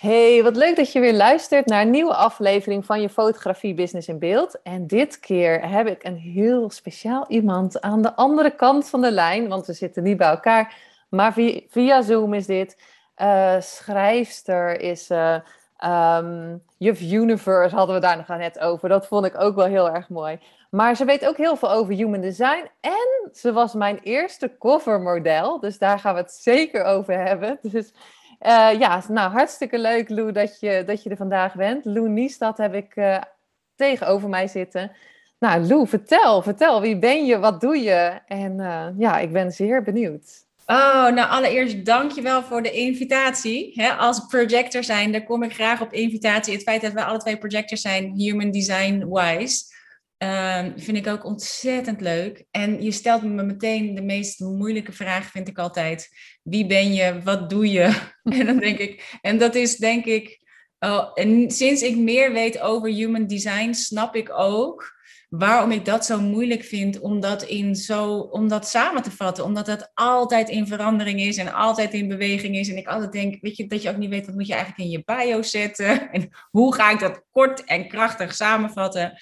Hey, wat leuk dat je weer luistert naar een nieuwe aflevering van je Fotografie Business in Beeld. En dit keer heb ik een heel speciaal iemand aan de andere kant van de lijn, want we zitten niet bij elkaar, maar via, Zoom is dit. Uh, schrijfster is uh, Juf Universe, hadden we daar nog net over. Dat vond ik ook wel heel erg mooi. Maar ze weet ook heel veel over human design. En ze was mijn eerste covermodel. Dus daar gaan we het zeker over hebben. Dus uh, ja, nou hartstikke leuk Lou dat je, dat je er vandaag bent. Lou Niestad heb ik uh, tegenover mij zitten. Nou Lou, vertel, vertel, wie ben je, wat doe je? En uh, ja, ik ben zeer benieuwd. Oh, nou allereerst dankjewel voor de invitatie. Als projector zijn, daar kom ik graag op invitatie. Het feit dat we alle twee projectors zijn, human design wise, um, vind ik ook ontzettend leuk. En je stelt me meteen de meest moeilijke vraag, vind ik altijd. Wie ben je? Wat doe je? en dan denk ik, en dat is denk ik, oh, en sinds ik meer weet over human design, snap ik ook waarom ik dat zo moeilijk vind om dat, in zo, om dat samen te vatten. Omdat dat altijd in verandering is en altijd in beweging is. En ik altijd denk, weet je, dat je ook niet weet wat moet je eigenlijk in je bio zetten. En hoe ga ik dat kort en krachtig samenvatten.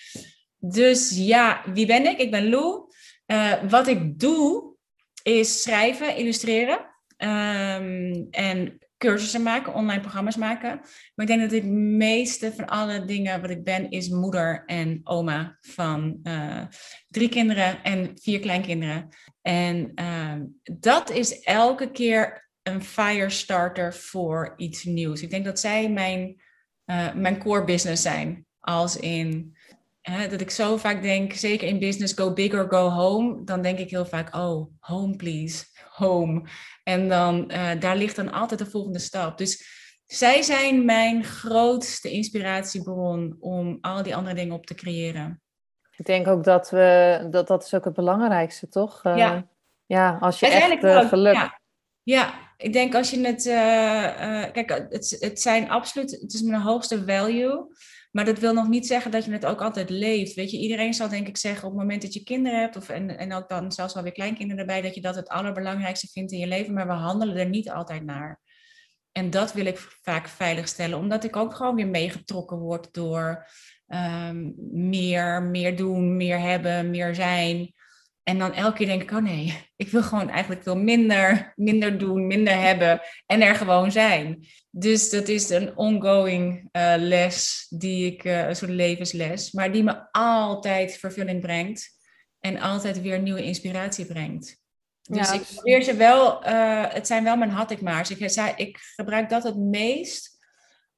Dus ja, wie ben ik? Ik ben Lou. Uh, wat ik doe is schrijven, illustreren. Um, en cursussen maken, online programma's maken. Maar ik denk dat het meeste van alle dingen wat ik ben, is moeder en oma van uh, drie kinderen en vier kleinkinderen. En uh, dat is elke keer een firestarter voor iets nieuws. Ik denk dat zij mijn, uh, mijn core business zijn. Als in dat ik zo vaak denk, zeker in business, go big or go home. Dan denk ik heel vaak, oh, home please, home. En dan, uh, daar ligt dan altijd de volgende stap. Dus zij zijn mijn grootste inspiratiebron om al die andere dingen op te creëren. Ik denk ook dat we, dat, dat is ook het belangrijkste, toch? Uh, ja. ja, als je echt uh, geluk... Ja. ja. ik denk als je het... kijk, het, het zijn absoluut... Het is mijn hoogste value... Maar dat wil nog niet zeggen dat je het ook altijd leeft. Weet je, iedereen zal denk ik zeggen op het moment dat je kinderen hebt, of en, en ook dan zelfs wel weer kleinkinderen erbij, dat je dat het allerbelangrijkste vindt in je leven, maar we handelen er niet altijd naar. En dat wil ik vaak veiligstellen, omdat ik ook gewoon weer meegetrokken word door um, meer, meer doen, meer hebben, meer zijn. En dan elke keer denk ik, oh nee, ik wil gewoon eigenlijk veel minder, minder doen, minder hebben en er gewoon zijn. Dus dat is een ongoing uh, les, die ik, uh, een soort levensles, maar die me altijd vervulling brengt en altijd weer nieuwe inspiratie brengt. Dus ja, ik probeer ze wel, uh, het zijn wel mijn had ik maar. Ik, ik gebruik dat het meest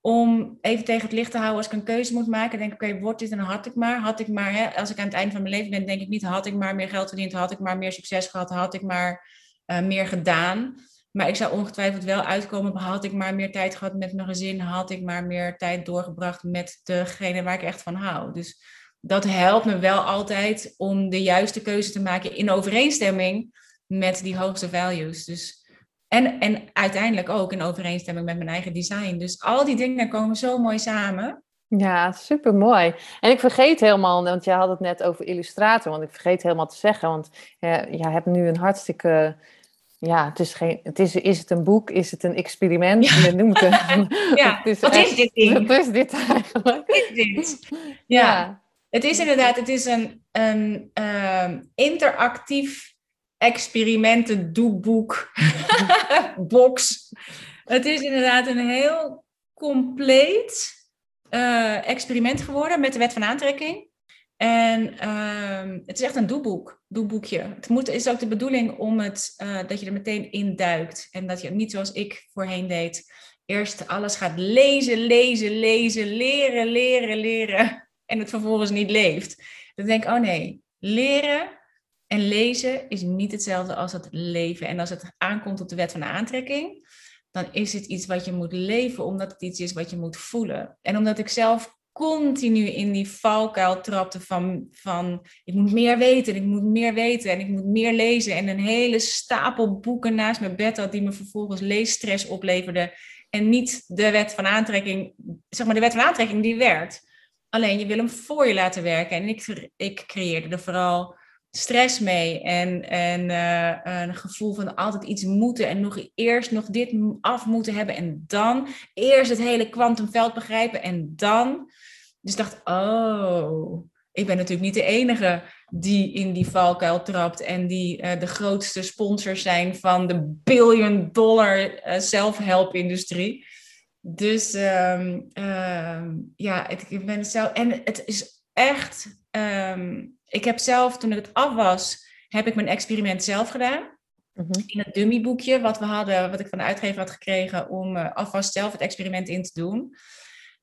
om even tegen het licht te houden als ik een keuze moet maken. Denk oké, wordt dit een had ik maar? Had ik maar, hè, als ik aan het einde van mijn leven ben, denk ik niet, had ik maar meer geld verdiend, had ik maar meer succes gehad, had ik maar uh, meer gedaan. Maar ik zou ongetwijfeld wel uitkomen, had ik maar meer tijd gehad met mijn gezin, had ik maar meer tijd doorgebracht met degene waar ik echt van hou. Dus dat helpt me wel altijd om de juiste keuze te maken in overeenstemming met die hoogste values. Dus en, en uiteindelijk ook in overeenstemming met mijn eigen design. Dus al die dingen komen zo mooi samen. Ja, super mooi. En ik vergeet helemaal, want jij had het net over illustrator, want ik vergeet helemaal te zeggen, want ja, je hebt nu een hartstikke. Ja, het is, geen, het is, is het een boek? Is het een experiment? Ja. Het. ja. het is wat is dit ding? Wat is dit eigenlijk? Wat is dit? Ja. ja. Het is inderdaad, het is een, een um, interactief experimenten doekboek box. Het is inderdaad een heel compleet uh, experiment geworden met de wet van aantrekking. En uh, het is echt een doeboek, doeboekje. Het moet, is ook de bedoeling om het, uh, dat je er meteen in duikt. En dat je niet zoals ik voorheen deed, eerst alles gaat lezen, lezen, lezen, leren, leren, leren. En het vervolgens niet leeft. Dan denk ik, oh nee, leren En lezen is niet hetzelfde als het leven. En als het aankomt op de wet van aantrekking, dan is het iets wat je moet leven, omdat het iets is wat je moet voelen. En omdat ik zelf continu in die valkuil trapte van, van ik moet meer weten, ik moet meer weten en ik moet meer lezen. En een hele stapel boeken naast mijn bed had die me vervolgens leesstress opleverde. En niet de wet van aantrekking, zeg maar de wet van aantrekking die werkt. Alleen je wil hem voor je laten werken. En ik, ik creëerde er vooral stress mee en, en uh, een gevoel van altijd iets moeten en nog eerst nog dit af moeten hebben en dan eerst het hele kwantumveld begrijpen en dan. Dus dacht, oh, ik ben natuurlijk niet de enige die in die valkuil trapt en die uh, de grootste sponsors zijn van de billion dollar uh, self-help industrie. Dus um, um, ja, ik ben zelf. En het is echt. Um, ik heb zelf, toen het af was, heb ik mijn experiment zelf gedaan. Mm -hmm. In het dummyboekje wat we hadden, wat ik van de uitgever had gekregen om uh, alvast zelf het experiment in te doen.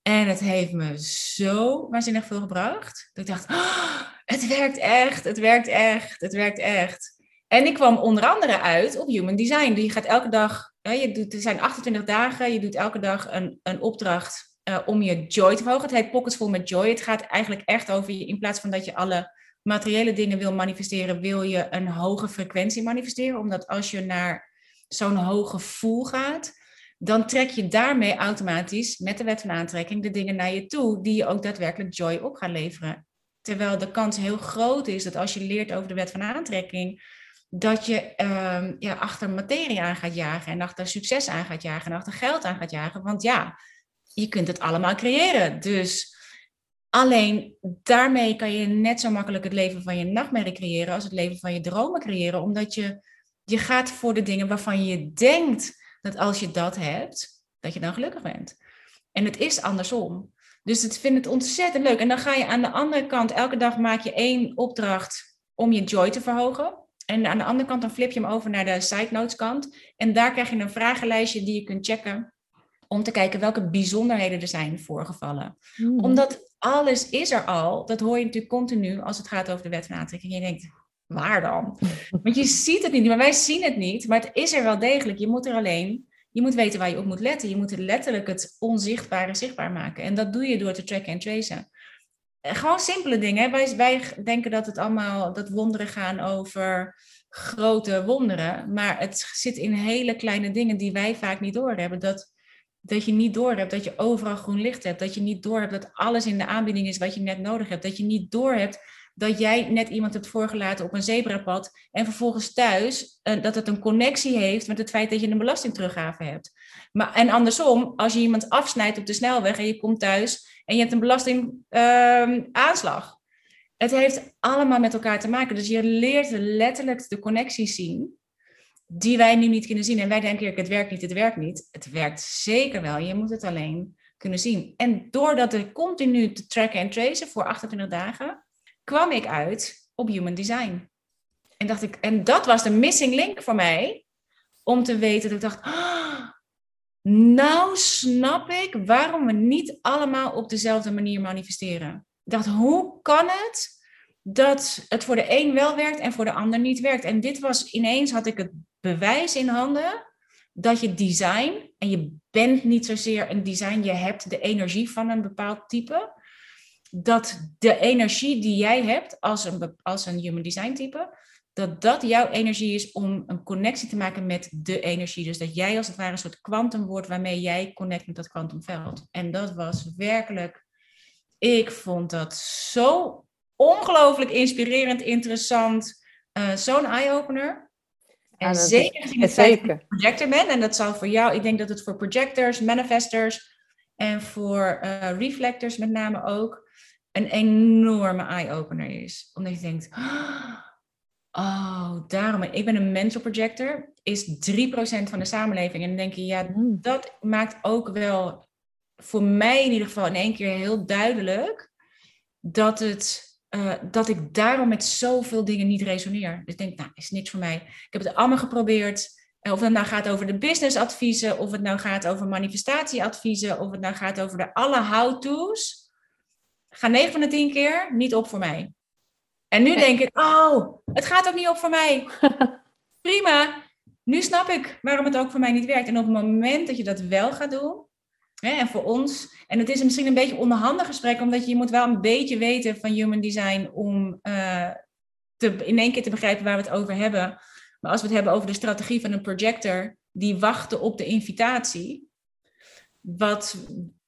En het heeft me zo waanzinnig veel gebracht. Dat ik dacht, oh, het werkt echt, het werkt echt, het werkt echt. En ik kwam onder andere uit op Human Design. Dus je gaat elke dag, je doet, er zijn 28 dagen, je doet elke dag een, een opdracht uh, om je joy te verhogen. Het heet Pockets Full met Joy. Het gaat eigenlijk echt over je, in plaats van dat je alle materiële dingen wil manifesteren, wil je een hoge frequentie manifesteren. Omdat als je naar zo'n hoog gevoel gaat, dan trek je daarmee automatisch met de wet van aantrekking de dingen naar je toe die je ook daadwerkelijk joy op gaan leveren. Terwijl de kans heel groot is dat als je leert over de wet van aantrekking, dat je uh, ja, achter materie aan gaat jagen en achter succes aan gaat jagen en achter geld aan gaat jagen. Want ja, je kunt het allemaal creëren. Dus alleen daarmee kan je net zo makkelijk het leven van je nachtmerrie creëren als het leven van je dromen creëren. Omdat je, je gaat voor de dingen waarvan je denkt dat als je dat hebt, dat je dan gelukkig bent. En het is andersom. Dus ik vind het ontzettend leuk. En dan ga je aan de andere kant, elke dag maak je één opdracht om je joy te verhogen. En aan de andere kant dan flip je hem over naar de side notes kant. En daar krijg je een vragenlijstje die je kunt checken om te kijken welke bijzonderheden er zijn voorgevallen. Hmm. Omdat alles is er al, dat hoor je natuurlijk continu als het gaat over de wet van aantrekking. En je denkt, waar dan? Want je ziet het niet, maar wij zien het niet. Maar het is er wel degelijk. Je moet er alleen, je moet weten waar je op moet letten. Je moet letterlijk het onzichtbare zichtbaar maken. En dat doe je door te tracken en tracen. Eh, gewoon simpele dingen. Wij, wij denken dat het allemaal, dat wonderen gaan over grote wonderen. Maar het zit in hele kleine dingen die wij vaak niet doorhebben. Dat, dat je niet doorhebt dat je overal groen licht hebt. Dat je niet doorhebt dat alles in de aanbieding is wat je net nodig hebt. Dat je niet doorhebt dat jij net iemand hebt voorgelaten op een zebrapad en vervolgens thuis uh, dat het een connectie heeft met het feit dat je een belastingteruggave hebt. Maar, en andersom, als je iemand afsnijdt op de snelweg en je komt thuis en je hebt een belastingaanslag. Uh, het heeft allemaal met elkaar te maken. Dus je leert letterlijk de connecties zien die wij nu niet kunnen zien. En wij denken, het werkt niet, het werkt niet. Het werkt zeker wel. Je moet het alleen kunnen zien. En doordat er continu te tracken en tracen voor 28 dagen, kwam ik uit op human design. En, dacht ik, en dat was de missing link voor mij, om te weten dat ik dacht, oh, nou snap ik waarom we niet allemaal op dezelfde manier manifesteren. Ik dacht, hoe kan het dat het voor de een wel werkt en voor de ander niet werkt? En dit was ineens, had ik het bewijs in handen dat je design, en je bent niet zozeer een design, je hebt de energie van een bepaald type, dat de energie die jij hebt als een, als een human design type, dat dat jouw energie is om een connectie te maken met de energie. Dus dat jij als het ware een soort kwantum wordt waarmee jij connect met dat kwantumveld. En dat was werkelijk, ik vond dat zo ongelooflijk inspirerend, interessant, uh, zo'n eye-opener. En zeker gezien het feit dat ik projector ben, en dat zal voor jou, ik denk dat het voor projectors, manifestors en voor uh, reflectors met name ook, een enorme eye-opener is. Omdat je denkt, oh, daarom. Ik ben een mental projector, is 3% van de samenleving. En dan denk je, ja, hmm. dat maakt ook wel voor mij in ieder geval in één keer heel duidelijk dat het. Uh, dat ik daarom met zoveel dingen niet resoneer. Dus ik denk, nou, is niks voor mij. Ik heb het allemaal geprobeerd. Of het nou gaat over de businessadviezen, of het nou gaat over manifestatieadviezen, of het nou gaat over de alle how-to's ga 9 van de 10 keer niet op voor mij. En nu denk ik, oh, het gaat ook niet op voor mij. Prima. Nu snap ik waarom het ook voor mij niet werkt. En op het moment dat je dat wel gaat doen, en voor ons, en het is misschien een beetje een onderhandig gesprek, omdat je, je moet wel een beetje weten van human design om uh, te, in één keer te begrijpen waar we het over hebben. Maar als we het hebben over de strategie van een projector, die wachten op de invitatie, wat,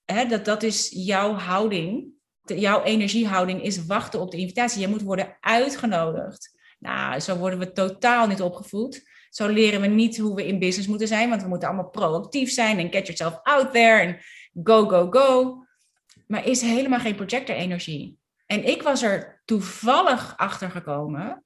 hè, dat, dat is jouw houding, jouw energiehouding is wachten op de invitatie. Je moet worden uitgenodigd. Nou, zo worden we totaal niet opgevoed. Zo leren we niet hoe we in business moeten zijn, want we moeten allemaal proactief zijn en get yourself out there en go, go, go. Maar is helemaal geen projector-energie. En ik was er toevallig achter gekomen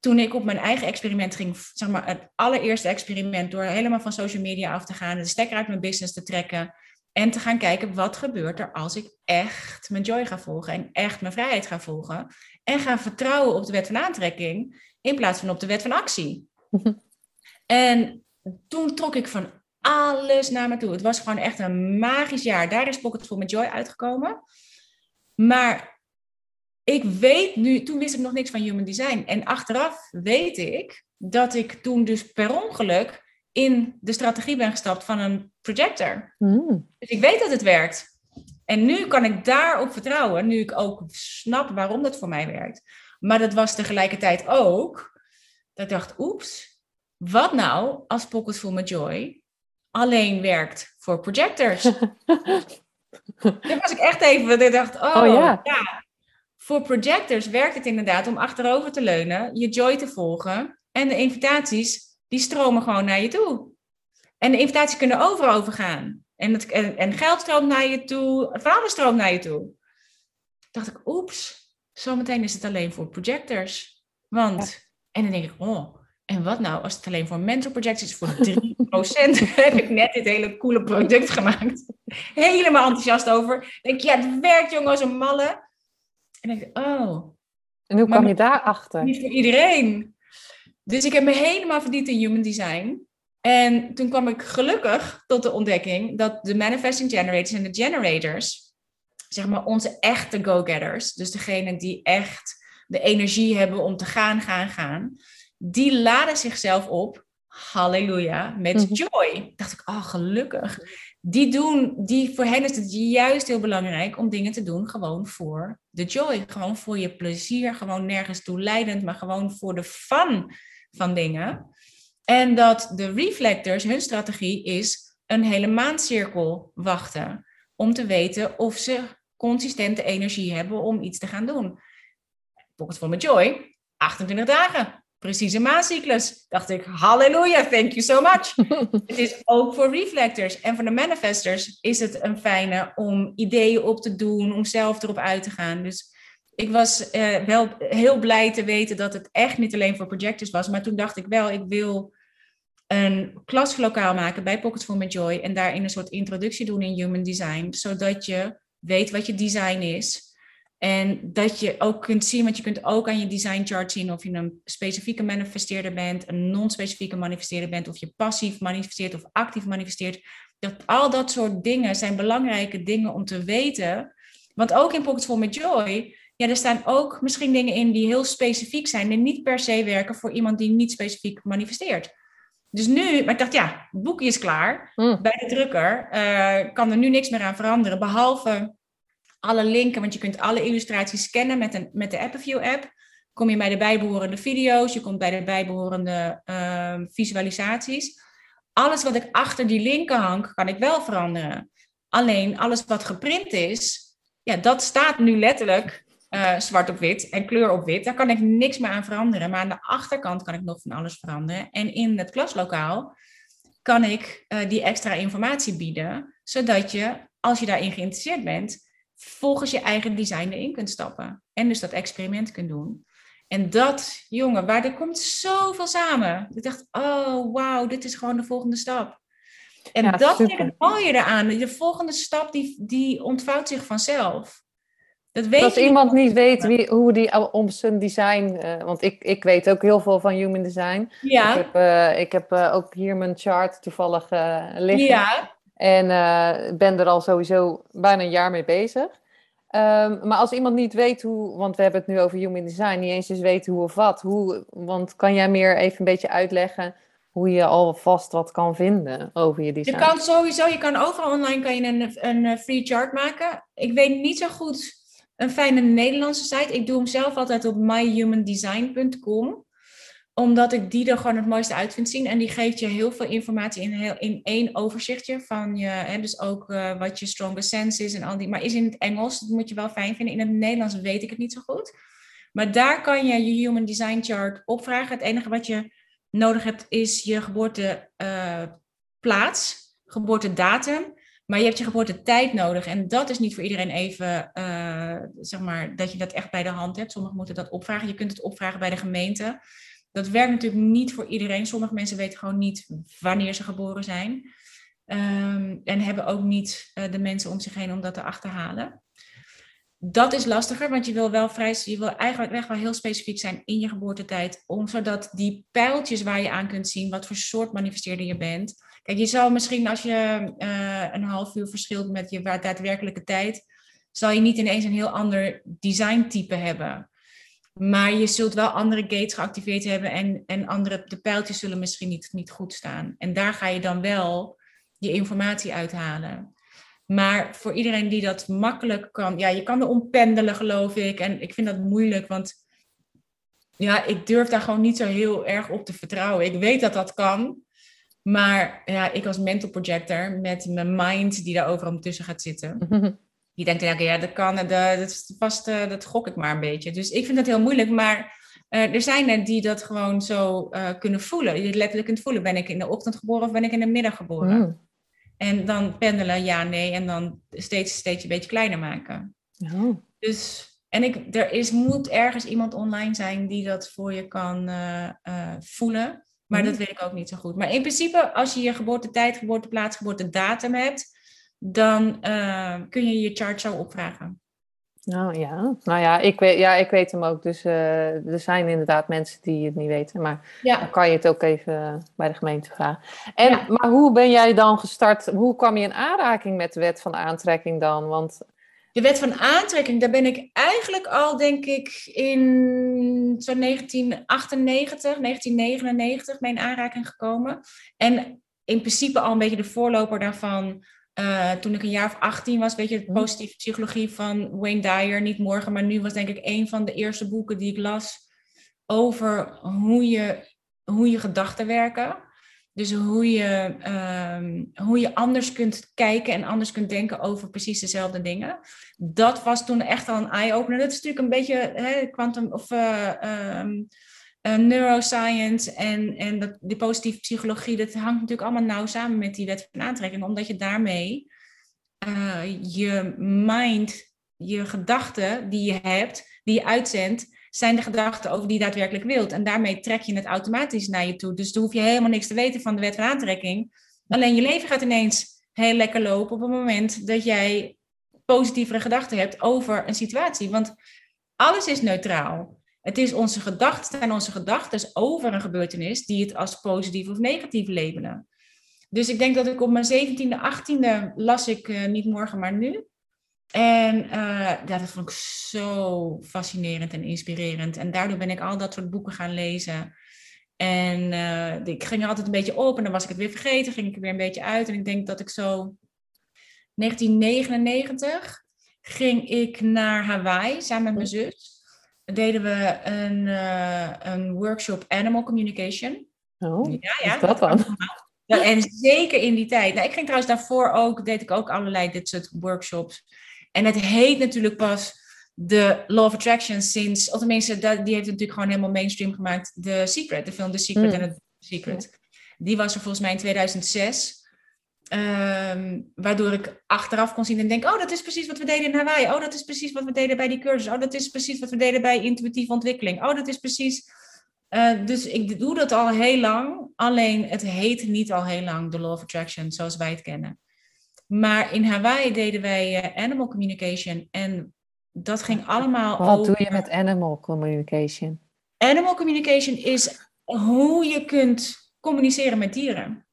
toen ik op mijn eigen experiment ging, zeg maar het allereerste experiment, door helemaal van social media af te gaan, de stekker uit mijn business te trekken en te gaan kijken wat gebeurt er als ik echt mijn joy ga volgen en echt mijn vrijheid ga volgen en ga vertrouwen op de wet van aantrekking in plaats van op de wet van actie. en toen trok ik van alles naar me toe. Het was gewoon echt een magisch jaar. Daar is Pocket Full met Joy uitgekomen. Maar ik weet nu, toen wist ik nog niks van human design. En achteraf weet ik dat ik toen dus per ongeluk in de strategie ben gestapt van een projector. Mm. Dus ik weet dat het werkt. En nu kan ik daarop vertrouwen, nu ik ook snap waarom dat voor mij werkt. Maar dat was tegelijkertijd ook dat ik dacht, oeps, wat nou als Pocket Full met Joy alleen werkt voor projectors? Toen was ik echt even, ik dacht, oh, oh ja. ja. Voor projectors werkt het inderdaad om achterover te leunen, je joy te volgen en de invitaties, die stromen gewoon naar je toe. En de invitaties kunnen overal overgaan. En, het, en, geld stroomt naar je toe, alles stroomt naar je toe. dacht ik, oeps, zometeen is het alleen voor projectors. Want, en dan denk ik, oh, en wat nou als het alleen voor mentor projects is? Voor 3% heb ik net dit hele coole product gemaakt. Helemaal enthousiast over. Denk je, ja, het werkt jongen als een malle. En ik dacht, oh. En hoe kwam je daarachter? Niet voor iedereen. Dus ik heb me helemaal verdiept in human design. En toen kwam ik gelukkig tot de ontdekking dat de manifesting generators en de generators, zeg maar onze echte go-getters, dus degene die echt de energie hebben om te gaan, gaan, gaan, die laden zichzelf op, halleluja, met mhm. joy. Dacht ik, oh gelukkig die doen, die, voor hen is het juist heel belangrijk om dingen te doen gewoon voor de joy. Gewoon voor je plezier, gewoon nergens toe leidend, maar gewoon voor de fun van dingen. En dat de reflectors, hun strategie is een hele maandcirkel wachten. Om te weten of ze consistente energie hebben om iets te gaan doen. Pocket for my joy, 28 dagen precieze maancyclus. Dacht ik, halleluja, thank you so much. het is ook voor reflectors en voor de manifestors is het een fijne om ideeën op te doen, om zelf erop uit te gaan. Dus ik was uh, wel heel blij te weten dat het echt niet alleen voor projectors was, maar toen dacht ik wel, ik wil een klaslokaal maken bij Pocket for My Joy en daarin een soort introductie doen in human design, zodat je weet wat je design is en dat je ook kunt zien, want je kunt ook aan je design chart zien of je een specifieke manifesteerder bent, een non-specifieke manifesteerder bent, of je passief manifesteert of actief manifesteert. Dat, al dat soort dingen zijn belangrijke dingen om te weten. Want ook in Pockets Full met Joy, ja, er staan ook misschien dingen in die heel specifiek zijn en niet per se werken voor iemand die niet specifiek manifesteert. Dus nu, maar ik dacht, ja, het boekje is klaar hmm. bij de drukker. Uh, kan er nu niks meer aan veranderen, behalve alle linken, want je kunt alle illustraties scannen met, een, met de Appenview app. Kom je bij de bijbehorende video's, je komt bij de bijbehorende uh, visualisaties. Alles wat ik achter die linken hang, kan ik wel veranderen. Alleen alles wat geprint is, ja, dat staat nu letterlijk uh, zwart op wit en kleur op wit. Daar kan ik niks meer aan veranderen. Maar aan de achterkant kan ik nog van alles veranderen. En in het klaslokaal kan ik uh, die extra informatie bieden, zodat je, als je daarin geïnteresseerd bent, volgens je eigen design erin kunt stappen. En dus dat experiment kunt doen. En dat, jongen, waar er komt zoveel samen. Ik dacht, oh, wauw, dit is gewoon de volgende stap. En dat vind ik het mooie eraan. De volgende stap, die, die ontvouwt zich vanzelf. Dat weet Als iemand niet weet wie, hoe die om zijn design... Uh, want ik, ik weet ook heel veel van human design. Ja. Ik heb, uh, ik heb uh, ook hier mijn chart toevallig liggen. Ja. En uh, ben er al sowieso bijna een jaar mee bezig. Ehm, maar als iemand niet weet hoe, want we hebben het nu over human design, niet eens eens weten hoe of wat, hoe, want kan jij meer even een beetje uitleggen hoe je alvast wat kan vinden over je design? Je kan sowieso, je kan overal online kan je een, een eh, free chart maken. Ik weet niet zo goed een fijne Nederlandse site. Ik doe hem zelf altijd op myhumandesign.com omdat ik die er gewoon het mooiste uit vind zien. En die geeft je heel veel informatie in, heel, in één overzichtje van je. Hè, dus ook uh, wat je strongest sense is en al die. Maar is in het Engels, dat moet je wel fijn vinden. In het Nederlands weet ik het niet zo goed. Maar daar kan je je Human Design Chart opvragen. Het enige wat je nodig hebt is je geboorteplaats, uh, geboortedatum. Maar je hebt je geboortetijd nodig. En dat is niet voor iedereen even, uh, zeg maar, dat je dat echt bij de hand hebt. Sommigen moeten dat opvragen. Je kunt het opvragen bij de gemeente. Dat werkt natuurlijk niet voor iedereen. Sommige mensen weten gewoon niet wanneer ze geboren zijn. Um, en hebben ook niet uh, de mensen om zich heen om dat te achterhalen. Dat is lastiger, want je wil wel vrij, je wil eigenlijk wel heel specifiek zijn in je geboortetijd, om zodat die pijltjes waar je aan kunt zien wat voor soort manifesteerder je bent. Kijk, je zou misschien als je uh, een half uur verschilt met je daadwerkelijke tijd, zal je niet ineens een heel ander designtype hebben. Maar je zult wel andere gates geactiveerd hebben en, en andere, de pijltjes zullen misschien niet, niet goed staan. En daar ga je dan wel je informatie uithalen. Maar voor iedereen die dat makkelijk kan, ja, je kan er ompendelen, geloof ik. En ik vind dat moeilijk, want ja, ik durf daar gewoon niet zo heel erg op te vertrouwen. Ik weet dat dat kan, maar ja, ik als mental projector met mijn mind die daar overal tussen gaat zitten. Die denkt, ja, ja dat kan, dat, dat vast, uh, dat gok ik maar een beetje. Dus ik vind dat heel moeilijk, maar uh, er zijn er die dat gewoon zo uh, kunnen voelen. Je letterlijk kunt voelen, ben ik in de ochtend geboren of ben ik in de middag geboren? Mm. En dan pendelen, ja, nee, en dan steeds, steeds een beetje kleiner maken. Oh. Dus, en ik, er is, moet ergens iemand online zijn die dat voor je kan voelen. Maar mm. dat weet ik ook niet zo goed. Maar in principe, als je je geboortetijd, geboorteplaats, geboortedatum hebt dan uh, kun je je chart zo opvragen. Nou ja, nou ja, ik weet, ja, ik weet hem ook. Dus uh, er zijn inderdaad mensen die het niet weten. Maar ja. dan kan je het ook even bij de gemeente vragen. En, ja. Maar hoe ben jij dan gestart? Hoe kwam je in aanraking met de wet van aantrekking dan? Want... De wet van aantrekking, daar ben ik eigenlijk al, denk ik, in zo'n 1998, 1999 mee in aanraking gekomen. En in principe al een beetje de voorloper daarvan uh, toen ik een jaar of 18 was, weet je, de mhm. positieve psychologie van Wayne Dyer, niet morgen, maar nu was denk ik een van de eerste boeken die ik las over hoe je, hoe je gedachten werken. Dus hoe je, um, hoe je anders kunt kijken en anders kunt denken over precies dezelfde dingen. Dat was toen echt al een eye-opener. Dat is natuurlijk een beetje hè, quantum of uh, um, uh, neuroscience en, en die positieve psychologie, dat hangt natuurlijk allemaal nauw samen met die wet van aantrekking, omdat je daarmee uh, je mind, je gedachten die je hebt, die je uitzendt, zijn de gedachten over die je daadwerkelijk wilt. En daarmee trek je het automatisch naar je toe. Dus dan hoef je helemaal niks te weten van de wet van aantrekking. Alleen je leven gaat ineens heel lekker lopen op het moment dat jij positievere gedachten hebt over een situatie. Want alles is neutraal. Het is onze gedachten en onze gedachten over een gebeurtenis die het als positief of negatief labelen. Dus ik denk dat ik op mijn 17e, 18e las ik uh, niet morgen, maar nu. En uh, ja, dat vond ik zo fascinerend en inspirerend. En daardoor ben ik al dat soort boeken gaan lezen. En uh, ik ging er altijd een beetje op en dan was ik het weer vergeten, ging ik er weer een beetje uit. En ik denk dat ik zo 1999 ging ik naar Hawaii samen met mijn zus deden we een, uh, een workshop Animal Communication. Oh, ja, ja, dat dan? Ja, en zeker in die tijd. Nou, ik ging trouwens daarvoor ook, deed ik ook allerlei dit soort workshops. En het heet natuurlijk pas de Law of Attraction sinds, of tenminste, die heeft het natuurlijk gewoon helemaal mainstream gemaakt. The Secret, de film The Secret mm. en The Secret. Die was er volgens mij in 2006. Um, waardoor ik achteraf kon zien en denk, oh, dat is precies wat we deden in Hawaii. Oh, dat is precies wat we deden bij die cursus. Oh, dat is precies wat we deden bij intuïtieve ontwikkeling. Oh, dat is precies... Uh, dus ik doe dat al heel lang, alleen het heet niet al heel lang de Law of Attraction zoals wij het kennen. Maar in Hawaii deden wij uh, animal communication en dat ging allemaal Wat over... doe je met animal communication? Animal communication is hoe je kunt communiceren met dieren.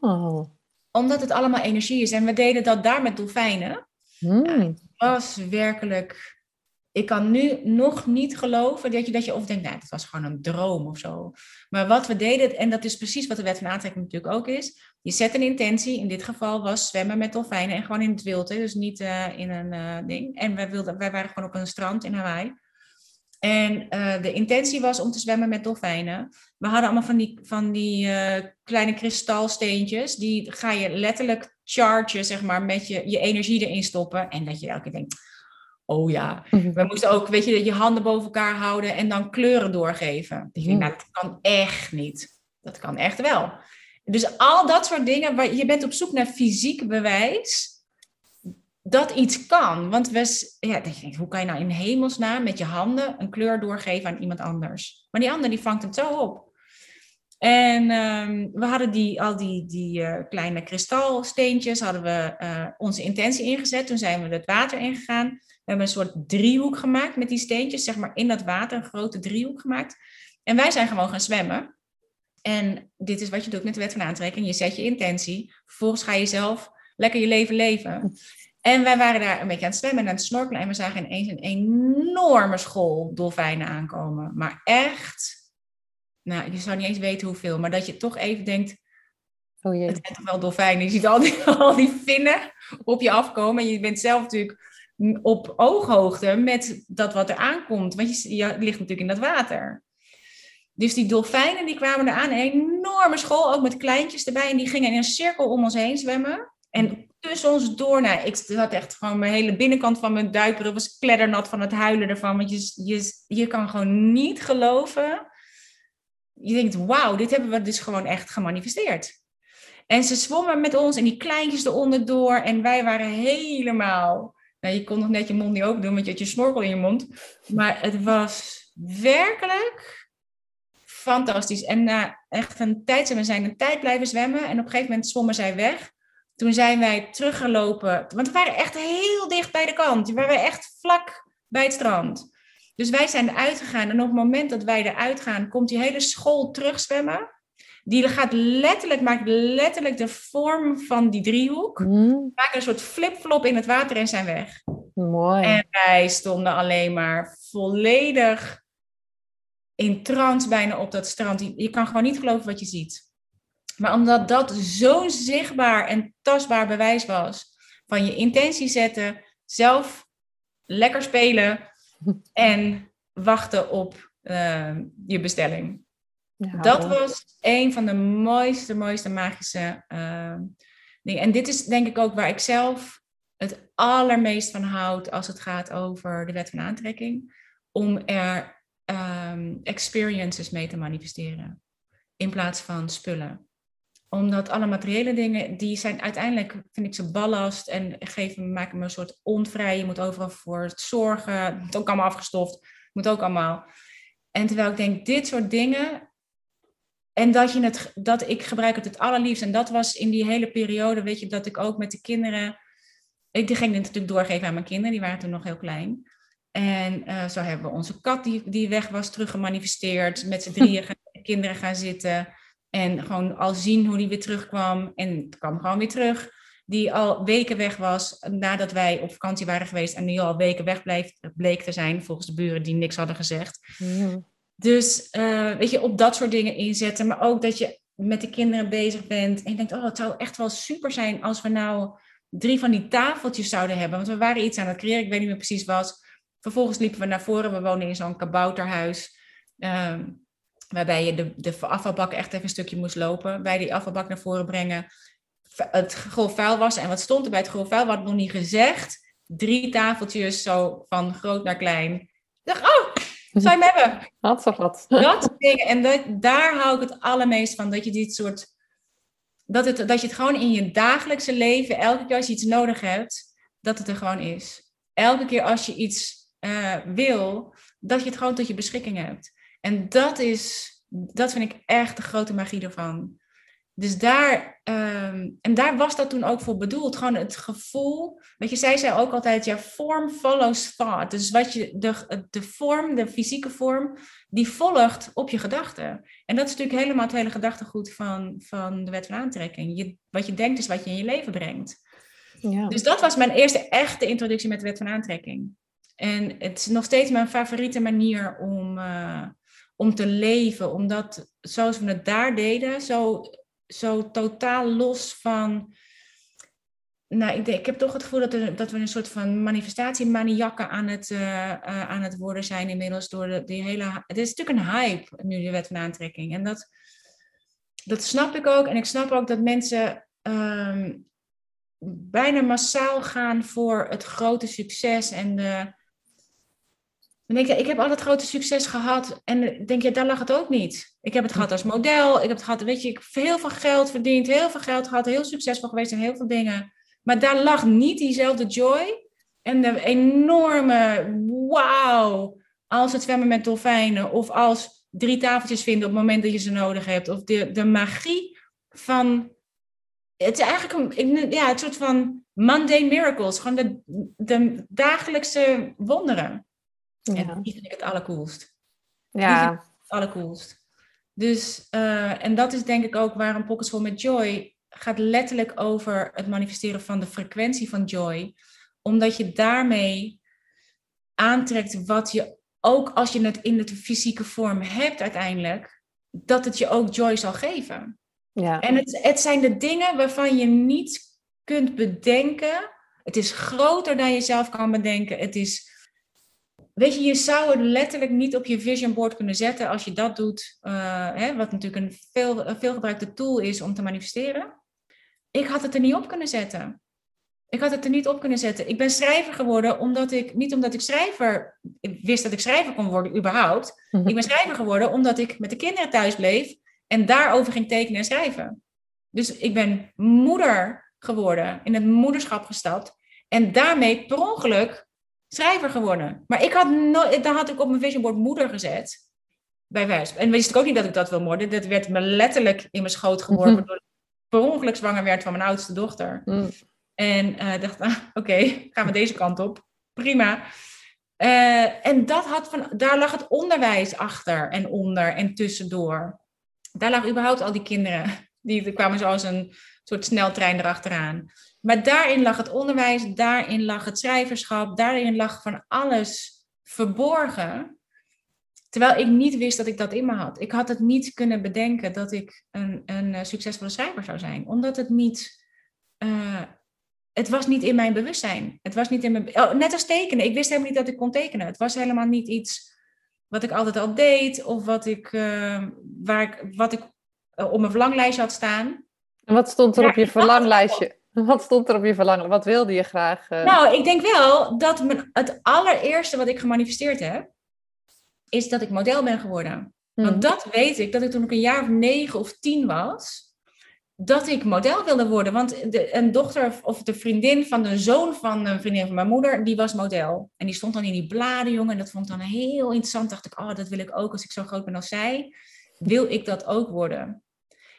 Oh omdat het allemaal energie is. En we deden dat daar met dolfijnen. Hmm. het was werkelijk ik kan nu nog niet geloven dat je, dat je of denkt, nou, het was gewoon een droom of zo. Maar wat we deden, en dat is precies wat de wet van aantrekking natuurlijk ook is. Je zet een intentie, in dit geval was zwemmen met dolfijnen en gewoon in het wild, hè, dus niet uh, in een uh, ding. En wij, wilden, wij waren gewoon op een strand in Hawaii. En uh, de intentie was om te zwemmen met dolfijnen. We hadden allemaal van die, van die kleine kristalsteentjes, die ga je letterlijk chargen, zeg maar, met je, je energie erin stoppen. En dat je elke keer denkt, oh ja. Mhm. We moesten ook, weet je, je handen boven elkaar houden en dan kleuren doorgeven. Ik denk, nou, dat kan echt niet. Dat kan echt wel. Dus al dat soort dingen, waar je bent op zoek naar fysiek bewijs dat iets kan. Want we, ja, hoe kan je nou in hemelsnaam met je handen een kleur doorgeven aan iemand anders? Maar die ander die vangt het zo op. En um, we hadden die, al die, die uh, kleine kristalsteentjes, hadden we uh, onze intentie ingezet. Toen zijn we het water ingegaan. We hebben een soort driehoek gemaakt met die steentjes, zeg maar in dat water, een grote driehoek gemaakt. En wij zijn gewoon gaan zwemmen. En dit is wat je doet met de wet van aantrekking. Je zet je intentie. Vervolgens ga je zelf lekker je leven leven. En wij waren daar een beetje aan het zwemmen en aan het snorkelen. En we zagen ineens een enorme school dolfijnen aankomen. Maar echt, nou, je zou niet eens weten hoeveel. Maar dat je toch even denkt, oh jee. het zijn toch wel dolfijnen. Je ziet al die, al die vinnen op je afkomen. En je bent zelf natuurlijk op ooghoogte met dat wat er aankomt. Want je, je ligt natuurlijk in dat water. Dus die dolfijnen die kwamen eraan, een enorme school, ook met kleintjes erbij. En die gingen in een cirkel om ons heen zwemmen. En tussen ons door, nou, ik had echt gewoon mijn hele binnenkant van mijn duikbril was kleddernat van het huilen ervan. Want je, je, je kan gewoon niet geloven. Je denkt, wauw, dit hebben we dus gewoon echt gemanifesteerd. En ze zwommen met ons en die kleintjes eronder door. En wij waren helemaal nou, je kon nog net je mond niet open doen, want je had je snorkel in je mond. Maar het was werkelijk fantastisch. En na echt een tijd we zijn een tijd blijven zwemmen. En op een gegeven moment zwommen zij weg. Toen zijn wij teruggelopen. Want we waren echt heel dicht bij de kant. We waren echt vlak bij het strand. Dus wij zijn eruit gegaan. En op het moment dat wij eruit gaan, komt die hele school terugzwemmen. Die gaat letterlijk, maakt letterlijk de vorm van die driehoek. Mm. Maken een soort flip-flop in het water en zijn weg. Mooi. En wij stonden alleen maar volledig in trance bijna op dat strand. Je kan gewoon niet geloven wat je ziet. Maar omdat dat zo'n zichtbaar en tastbaar bewijs was van je intentie zetten, zelf lekker spelen en wachten op uh, je bestelling dat was een van de mooiste, mooiste magische uh, dingen. En dit is denk ik ook waar ik zelf het allermeest van houd als het gaat over de wet van aantrekking. Om er um, experiences mee te manifesteren. In plaats van spullen omdat alle materiële dingen, die zijn uiteindelijk, vind ik ze ballast en geven, maken me een soort onvrij. Je moet overal voor zorgen. Het moet ook allemaal afgestoft. moet ook allemaal. En terwijl ik denk, dit soort dingen, en dat, je het, dat ik gebruik het het allerliefst. En dat was in die hele periode, weet je, dat ik ook met de kinderen... Ik ging dit natuurlijk doorgeven aan mijn kinderen, die waren toen nog heel klein. En uh, zo hebben we onze kat die, die weg was teruggemanifesteerd. Met z'n drieën gaan, kinderen gaan zitten. En gewoon al zien hoe die weer terugkwam. En het kwam gewoon weer terug. Die al weken weg was nadat wij op vakantie waren geweest. En die al weken weg bleef, bleek te zijn volgens de buren die niks hadden gezegd. Dus uh, weet je, op dat soort dingen inzetten. Maar ook dat je met de kinderen bezig bent. En je denkt, oh, het zou echt wel super zijn als we nou drie van die tafeltjes zouden hebben. Want we waren iets aan het creëren, ik weet niet meer precies wat. Vervolgens liepen we naar voren. We wonen in zo'n kabouterhuis. Uh, waarbij je de, de afvalbak echt even een stukje moest lopen. Bij die afvalbak naar voren brengen. Het grof vuil was. En wat stond er bij het grof vuil? Wat nog niet gezegd. Drie tafeltjes zo van groot naar klein. Ik dacht, oh, zou je hem hebben? Had zo wat. Dat dingen. En dat, daar hou ik het allermeest van. Dat je dit soort. Dat, het, dat je het gewoon in je dagelijkse leven, elke keer als je iets nodig hebt, dat het er gewoon is. Elke keer als je iets uh, wil, dat je het gewoon tot je beschikking hebt. En dat is, dat vind ik echt de grote magie ervan. Dus daar, um, en daar was dat toen ook voor bedoeld. Gewoon het gevoel. Weet je, zij zei ook altijd: ja, form follows thought. Dus wat je, de, de vorm, de fysieke vorm, die volgt op je gedachten. En dat is natuurlijk helemaal het hele gedachtegoed van, van de wet van aantrekking. Je, wat je denkt is wat je in je leven brengt. Ja. Dus dat was mijn eerste echte introductie met de wet van aantrekking. En het is nog steeds mijn favoriete manier om, uh, om te leven. Omdat zoals we het daar deden, zo, zo totaal los van nou, ik, ik heb toch het gevoel dat, er, dat we een soort van manifestatiemaniakken aan het, uh, aan het worden zijn inmiddels door de, die hele... Het is natuurlijk een hype nu, de wet van aantrekking. En dat, dat snap ik ook. En ik snap ook dat mensen ehm, bijna massaal gaan voor het grote succes en de... Denk je, ik heb altijd grote succes gehad. En denk je, daar lag het ook niet. Ik heb het gehad als model. Ik heb het gehad, weet je, ik heel veel geld verdiend. Heel veel geld gehad. Heel succesvol geweest in heel veel dingen. Maar daar lag niet diezelfde joy en de enorme wauw als het zwemmen met dolfijnen of als drie tafeltjes vinden op het moment dat je ze nodig hebt. Of de, de magie van. Het is eigenlijk een, ja, het soort van mundane miracles. Gewoon de, de dagelijkse wonderen. Ja. En die vind ik het allercoolst. Ja. het allercoolst. Dus, uh, en dat is denk ik ook waarom Pockets Full met Joy gaat letterlijk over het manifesteren van de frequentie van joy. Omdat je daarmee aantrekt wat je ook als je het in de fysieke vorm hebt uiteindelijk, dat het je ook joy zal geven. Ja. En het, het zijn de dingen waarvan je niet kunt bedenken. Het is groter dan je zelf kan bedenken. Het is, weet je, je zou het letterlijk niet op je vision board kunnen zetten als je dat doet. Uh, hè, wat natuurlijk een veel, veelgebruikte tool is om te manifesteren. Ik had het er niet op kunnen zetten. Ik had het er niet op kunnen zetten. Ik ben schrijver geworden omdat ik, niet omdat ik schrijver, wist dat ik schrijver kon worden überhaupt. Ik ben schrijver geworden omdat ik met de kinderen thuis bleef en daarover ging tekenen en schrijven. Dus ik ben moeder geworden, in het moederschap gestapt en daarmee per ongeluk schrijver geworden. Maar ik had nooit, dan had ik op mijn vision board moeder gezet. Bij wijs. En wist ik ook niet dat ik dat wil worden. Dat werd me letterlijk in mijn schoot geworpen mhm. door per ongeluk zwanger werd van mijn oudste dochter. Mm. En uh, dacht, ah, oké, gaan we deze kant op. Prima. Uh, en dat had van, daar lag het onderwijs achter en onder en tussendoor. Daar lag überhaupt al die kinderen. Die kwamen zoals een soort sneltrein erachteraan. Maar daarin lag het onderwijs, daarin lag het schrijverschap, daarin lag van alles verborgen. Terwijl ik niet wist dat ik dat in me had. Ik had het niet kunnen bedenken dat ik een, een eh, succesvolle schrijver zou zijn. Omdat het niet. Uh, het was niet in mijn bewustzijn. Het was niet in mijn. Oh, net als tekenen. Ik wist helemaal niet dat ik kon tekenen. Het was helemaal niet iets wat ik altijd al deed. Of wat ik, uh, waar ik, wat ik op mijn verlanglijstje had staan. En wat stond er op je verlanglijstje? Wat stond er op je verlangen? Wat wilde je graag? Nou, ik denk wel dat mijn, het allereerste wat ik gemanifesteerd heb, is dat ik model ben geworden. Want hmm. dat weet ik, dat ik toen ik een jaar of negen of tien was, dat ik model wilde worden. Want de, een dochter of de vriendin van de zoon van een vriendin van mijn moeder, die was model. En die stond dan in die bladen, jongen. En dat vond ik dan heel interessant. Dacht ik, oh, dat wil ik ook als ik zo groot ben als zij. Wil ik dat ook worden?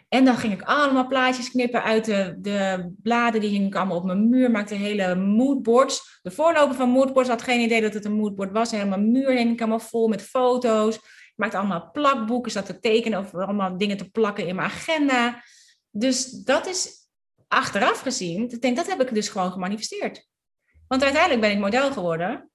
En dan ging ik allemaal plaatjes knippen uit de, de bladen. Die hing ik allemaal op mijn muur. Maakte hele moodboards. De voorloper van moodboards had geen idee dat het een moodboard was. Helemaal muur hing ik allemaal vol met foto's. Maakte allemaal plakboeken. Zat te tekenen of allemaal dingen te plakken in mijn agenda. Dus dat is achteraf gezien. Ik denk, dat heb ik dus gewoon gemanifesteerd. Want uiteindelijk ben ik model geworden.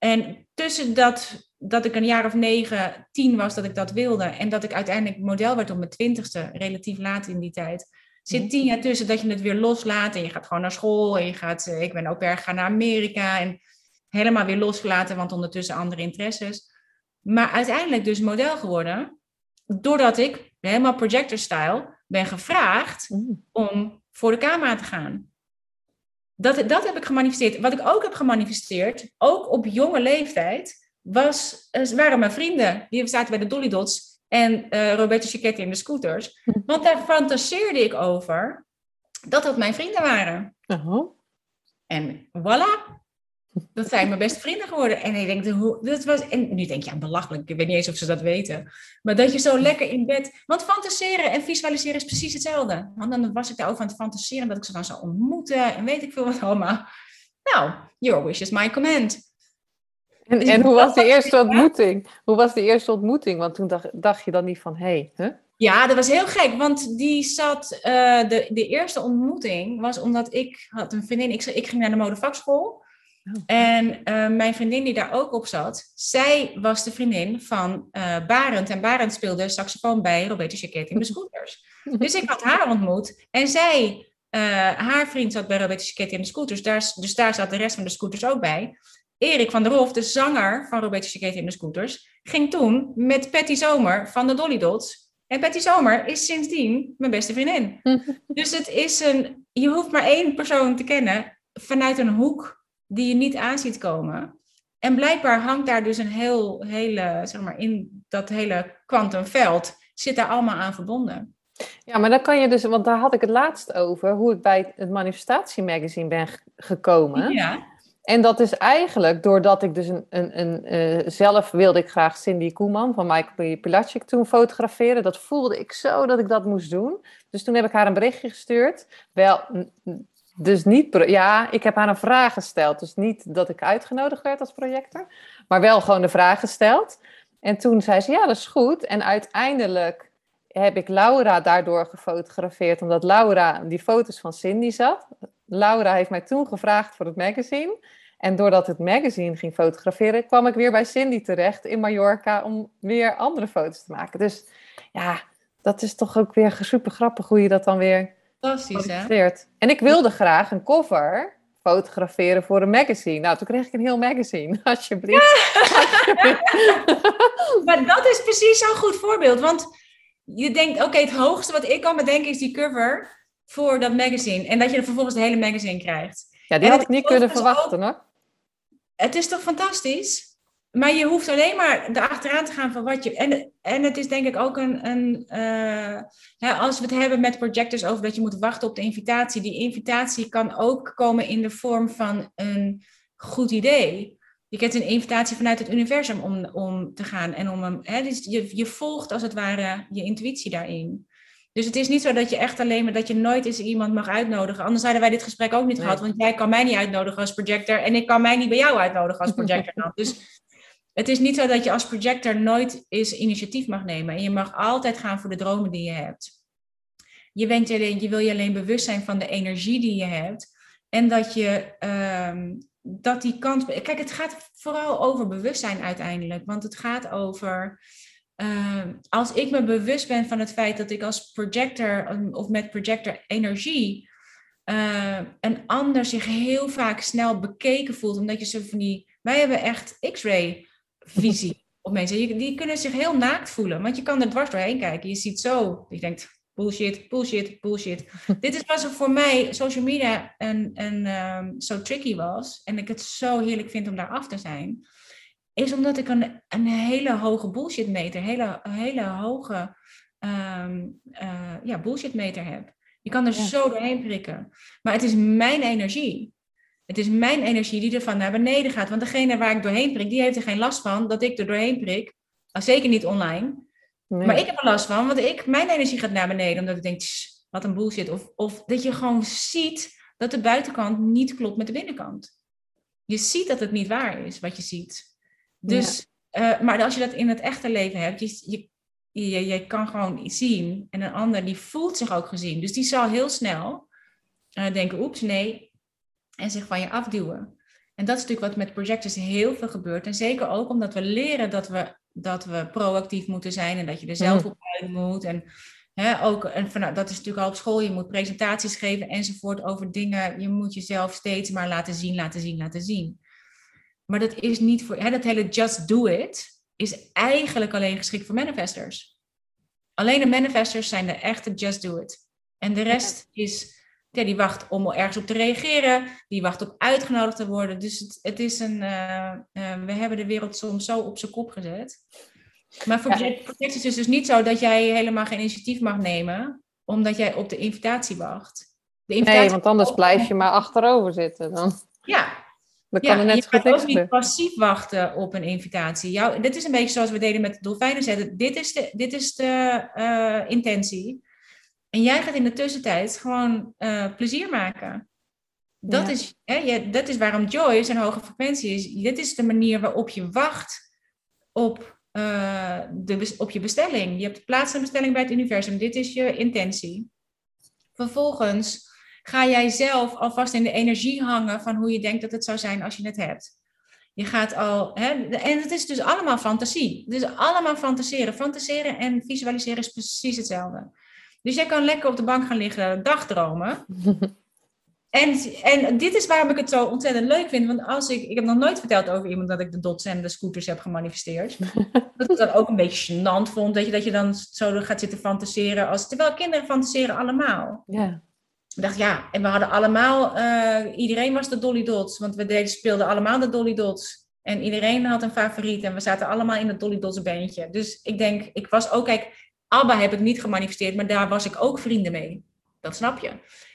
En tussen dat dat ik een jaar of negen, tien was dat ik dat wilde. En dat ik uiteindelijk model werd op mijn twintigste, relatief laat in die tijd. Zit mhm. tien jaar tussen dat je het weer loslaat en je gaat gewoon naar school. En je gaat, eh, ik ben ook erg gaan naar Amerika en helemaal weer losgelaten, want ondertussen andere interesses. Maar uiteindelijk dus model geworden, doordat ik helemaal projector style ben gevraagd mhm. om voor de camera te gaan. Dat, dat heb ik gemanifesteerd. Wat ik ook heb gemanifesteerd, ook op jonge leeftijd, was, eh, waren mijn vrienden. Die zaten bij de Dolly Dots en uh, Roberto Cicchetti in de scooters. Want daar fantaseerde ik over dat dat mijn vrienden waren. En voilà, dat zijn mijn beste vrienden geworden. En ik denk, hoe, dat was, en nu denk je, ja, belachelijk. Ik weet niet eens of ze dat weten. Maar dat je zo lekker in bed... Want fantaseren en visualiseren is precies hetzelfde. Want dan was ik daarover aan het fantaseren... dat ik ze dan zou ontmoeten en weet ik veel wat allemaal. Nou, your wish is my command. En, dus en hoe was de eerste ontmoeting? Hoe was de eerste ontmoeting? Want toen dacht, dacht je dan niet van, hé, hey, huh? Ja, dat was heel gek, want die zat, uh, de, de eerste ontmoeting was omdat ik had een vriendin, ik, ik ging naar de modevakschool. Oh. En uh, mijn vriendin die daar ook op zat, zij was de vriendin van uh, Barend. En Barend speelde saxofoon bij Roberto Chiquetti in de Scooters. Dus ik had haar ontmoet. En zij, haar vriend zat bij Roberto Chiquetti in de Scooters. Daar, dus daar zat de rest van de Scooters ook bij. Erik van der Hof, de zanger van Roberto Chiquetti in de Scooters, ging toen met Patty Zomer van de Dolly Dots en Betty Zomer is sindsdien mijn beste vriendin. dus het is een, je hoeft maar één persoon te kennen vanuit een hoek die je niet aan ziet komen. En blijkbaar hangt daar dus een heel, hele, zeg maar, in dat hele kwantumveld, zit daar allemaal aan verbonden. Ja, maar dan kan je dus, want daar had ik het laatst over, hoe ik bij het manifestatiemagazine ben gekomen. Ja. En dat is eigenlijk doordat ik dus een, een, een uh, zelf wilde ik graag Cindy Koeman van Michael Pilacic toen fotograferen. Dat voelde ik zo dat ik dat moest doen. Dus toen heb ik haar een berichtje gestuurd. Wel, dus niet, ja, ik heb haar een vraag gesteld. Dus niet dat ik uitgenodigd werd als projector, maar wel gewoon de vraag gesteld. En toen zei ze, ja, dat is goed. En uiteindelijk heb ik Laura daardoor gefotografeerd, omdat Laura die foto's van Cindy zat. Laura heeft mij toen gevraagd voor het magazine. En doordat het magazine ging fotograferen, kwam ik weer bij Cindy terecht in Mallorca om weer andere foto's te maken. Dus ja, dat is toch ook weer super grappig hoe je dat dan weer Fantastisch, hè? En ik wilde graag een cover fotograferen voor een magazine. Nou, toen kreeg ik een heel magazine, alsjeblieft. maar dat is precies zo'n goed voorbeeld, want je denkt, oké, het hoogste wat ik kan bedenken is die cover voor dat magazine. En dat je er vervolgens de hele magazine krijgt. Ja, die had ik niet kunnen verwachten hoor. Het is toch fantastisch? Maar je hoeft alleen maar erachteraan te gaan van wat je. En, en het is denk ik ook een. een uh, als we het hebben met projectors over dat je moet wachten op de invitatie. Die invitatie kan ook komen in de vorm van een goed idee. Je kent een invitatie vanuit het universum om, om te gaan. En om hem, hè, dus je, je volgt als het ware je intuïtie daarin. Dus het is niet zo dat je echt alleen maar dat je nooit eens iemand mag uitnodigen. Anders zouden wij dit gesprek ook niet gehad. Want jij kan mij niet uitnodigen als projector. En ik kan mij niet bij jou uitnodigen als projector. dus het is niet zo dat je als projector nooit eens initiatief mag nemen. En je mag altijd gaan voor de dromen die je hebt. Je, bent alleen, je wil je alleen bewust zijn van de energie die je hebt. En dat je ehm, dat die kant. Kijk, het gaat vooral over bewustzijn uiteindelijk. Want het gaat over Ehm, als ik me bewust ben van het feit dat ik als projector um, of met projector energie een ander zich heel vaak snel bekeken voelt, omdat je zo van die. Wij hebben echt X-ray visie op mensen. Die kunnen zich heel naakt voelen, want je kan er dwars doorheen kijken. Je ziet zo, je denkt bullshit, bullshit, bullshit. Dit is wat voor mij social media en, en um, zo tricky was. En ik het zo heerlijk vind om daar af te zijn is omdat ik een, een hele hoge bullshit meter, hele, hele hoge um, uh, ja, bullshit meter heb. Je kan er zo doorheen prikken. Maar het is mijn energie. Het is mijn energie die er van naar beneden gaat. Want degene waar ik doorheen prik, die heeft er geen last van dat ik er doorheen prik. Zeker niet online. Maar ik heb er last van, want ik, mijn energie gaat naar beneden. Omdat ik denk, wat een bullshit. Of, of dat je gewoon ziet dat de buitenkant niet klopt met de binnenkant. Je ziet dat het niet waar is wat je ziet. Dus, uh, maar als je dat in het echte leven hebt, je, je, je, je, kan gewoon zien en een ander die voelt zich ook gezien. Dus die zal heel snel uh, denken, oeps, nee, en zich van je afduwen. En dat is natuurlijk wat met projectors heel veel gebeurt. En zeker ook omdat we leren dat we, dat we proactief moeten zijn en dat je er zelf op uit moet. En hè, ook, en van, dat is natuurlijk al op school, je moet presentaties geven enzovoort over dingen. Je moet jezelf steeds maar laten zien, laten zien, laten zien. Maar dat is niet voor, hè, dat hele just do it is eigenlijk alleen geschikt voor manifestors. Alleen de manifestors zijn de echte just do it. En de rest is, ja, die wacht om ergens op te reageren, die wacht op uitgenodigd te worden. Dus het, het is een, uh, uh, we hebben de wereld soms zo op zijn kop gezet. Maar voor ja. project is het dus niet zo dat jij helemaal geen initiatief mag nemen, omdat jij op de invitatie wacht. De invitatie nee, want anders blijf je maar achterover zitten dan. Ja, dan kan ja, net je gaat ook niet passief wachten op een invitatie. Jou, dit is een beetje zoals we deden met de dolfijnen zetten. Dit is de, dit is de uh, intentie. En jij gaat in de tussentijd gewoon uh, plezier maken. Dat, ja. is, hè, dat is waarom joy een hoge frequentie is. Dit is de manier waarop je wacht op eh, de, op je bestelling. Je hebt plaats een bestelling bij het universum. Dit is je intentie. Vervolgens ga jij zelf alvast in de energie hangen van hoe je denkt dat het zou zijn als je het hebt. Je gaat al, hè, en het is dus allemaal fantasie. Het is allemaal fantaseren. Fantaseren en visualiseren is precies hetzelfde. Dus jij kan lekker op de bank gaan liggen, dagdromen. En, en dit is waarom ik het zo ontzettend leuk vind. Want als ik, ik heb nog nooit verteld over iemand dat ik de dots en de scooters heb gemanifesteerd. dat ik dat ook een beetje gênant vond. Dat je, dat je dan zo gaat zitten fantaseren. Als, terwijl kinderen fantaseren allemaal. Ja. Ik dacht, ja, en we hadden allemaal, uh, iedereen was de Dolly Dots. Want we deden, speelden allemaal de Dolly Dots. En iedereen had een favoriet. En we zaten allemaal in het Dolly Dots bandje. Dus ik denk, ik was ook, kijk, Abba heb ik niet gemanifesteerd. Maar daar was ik ook vrienden mee. Dat snap je.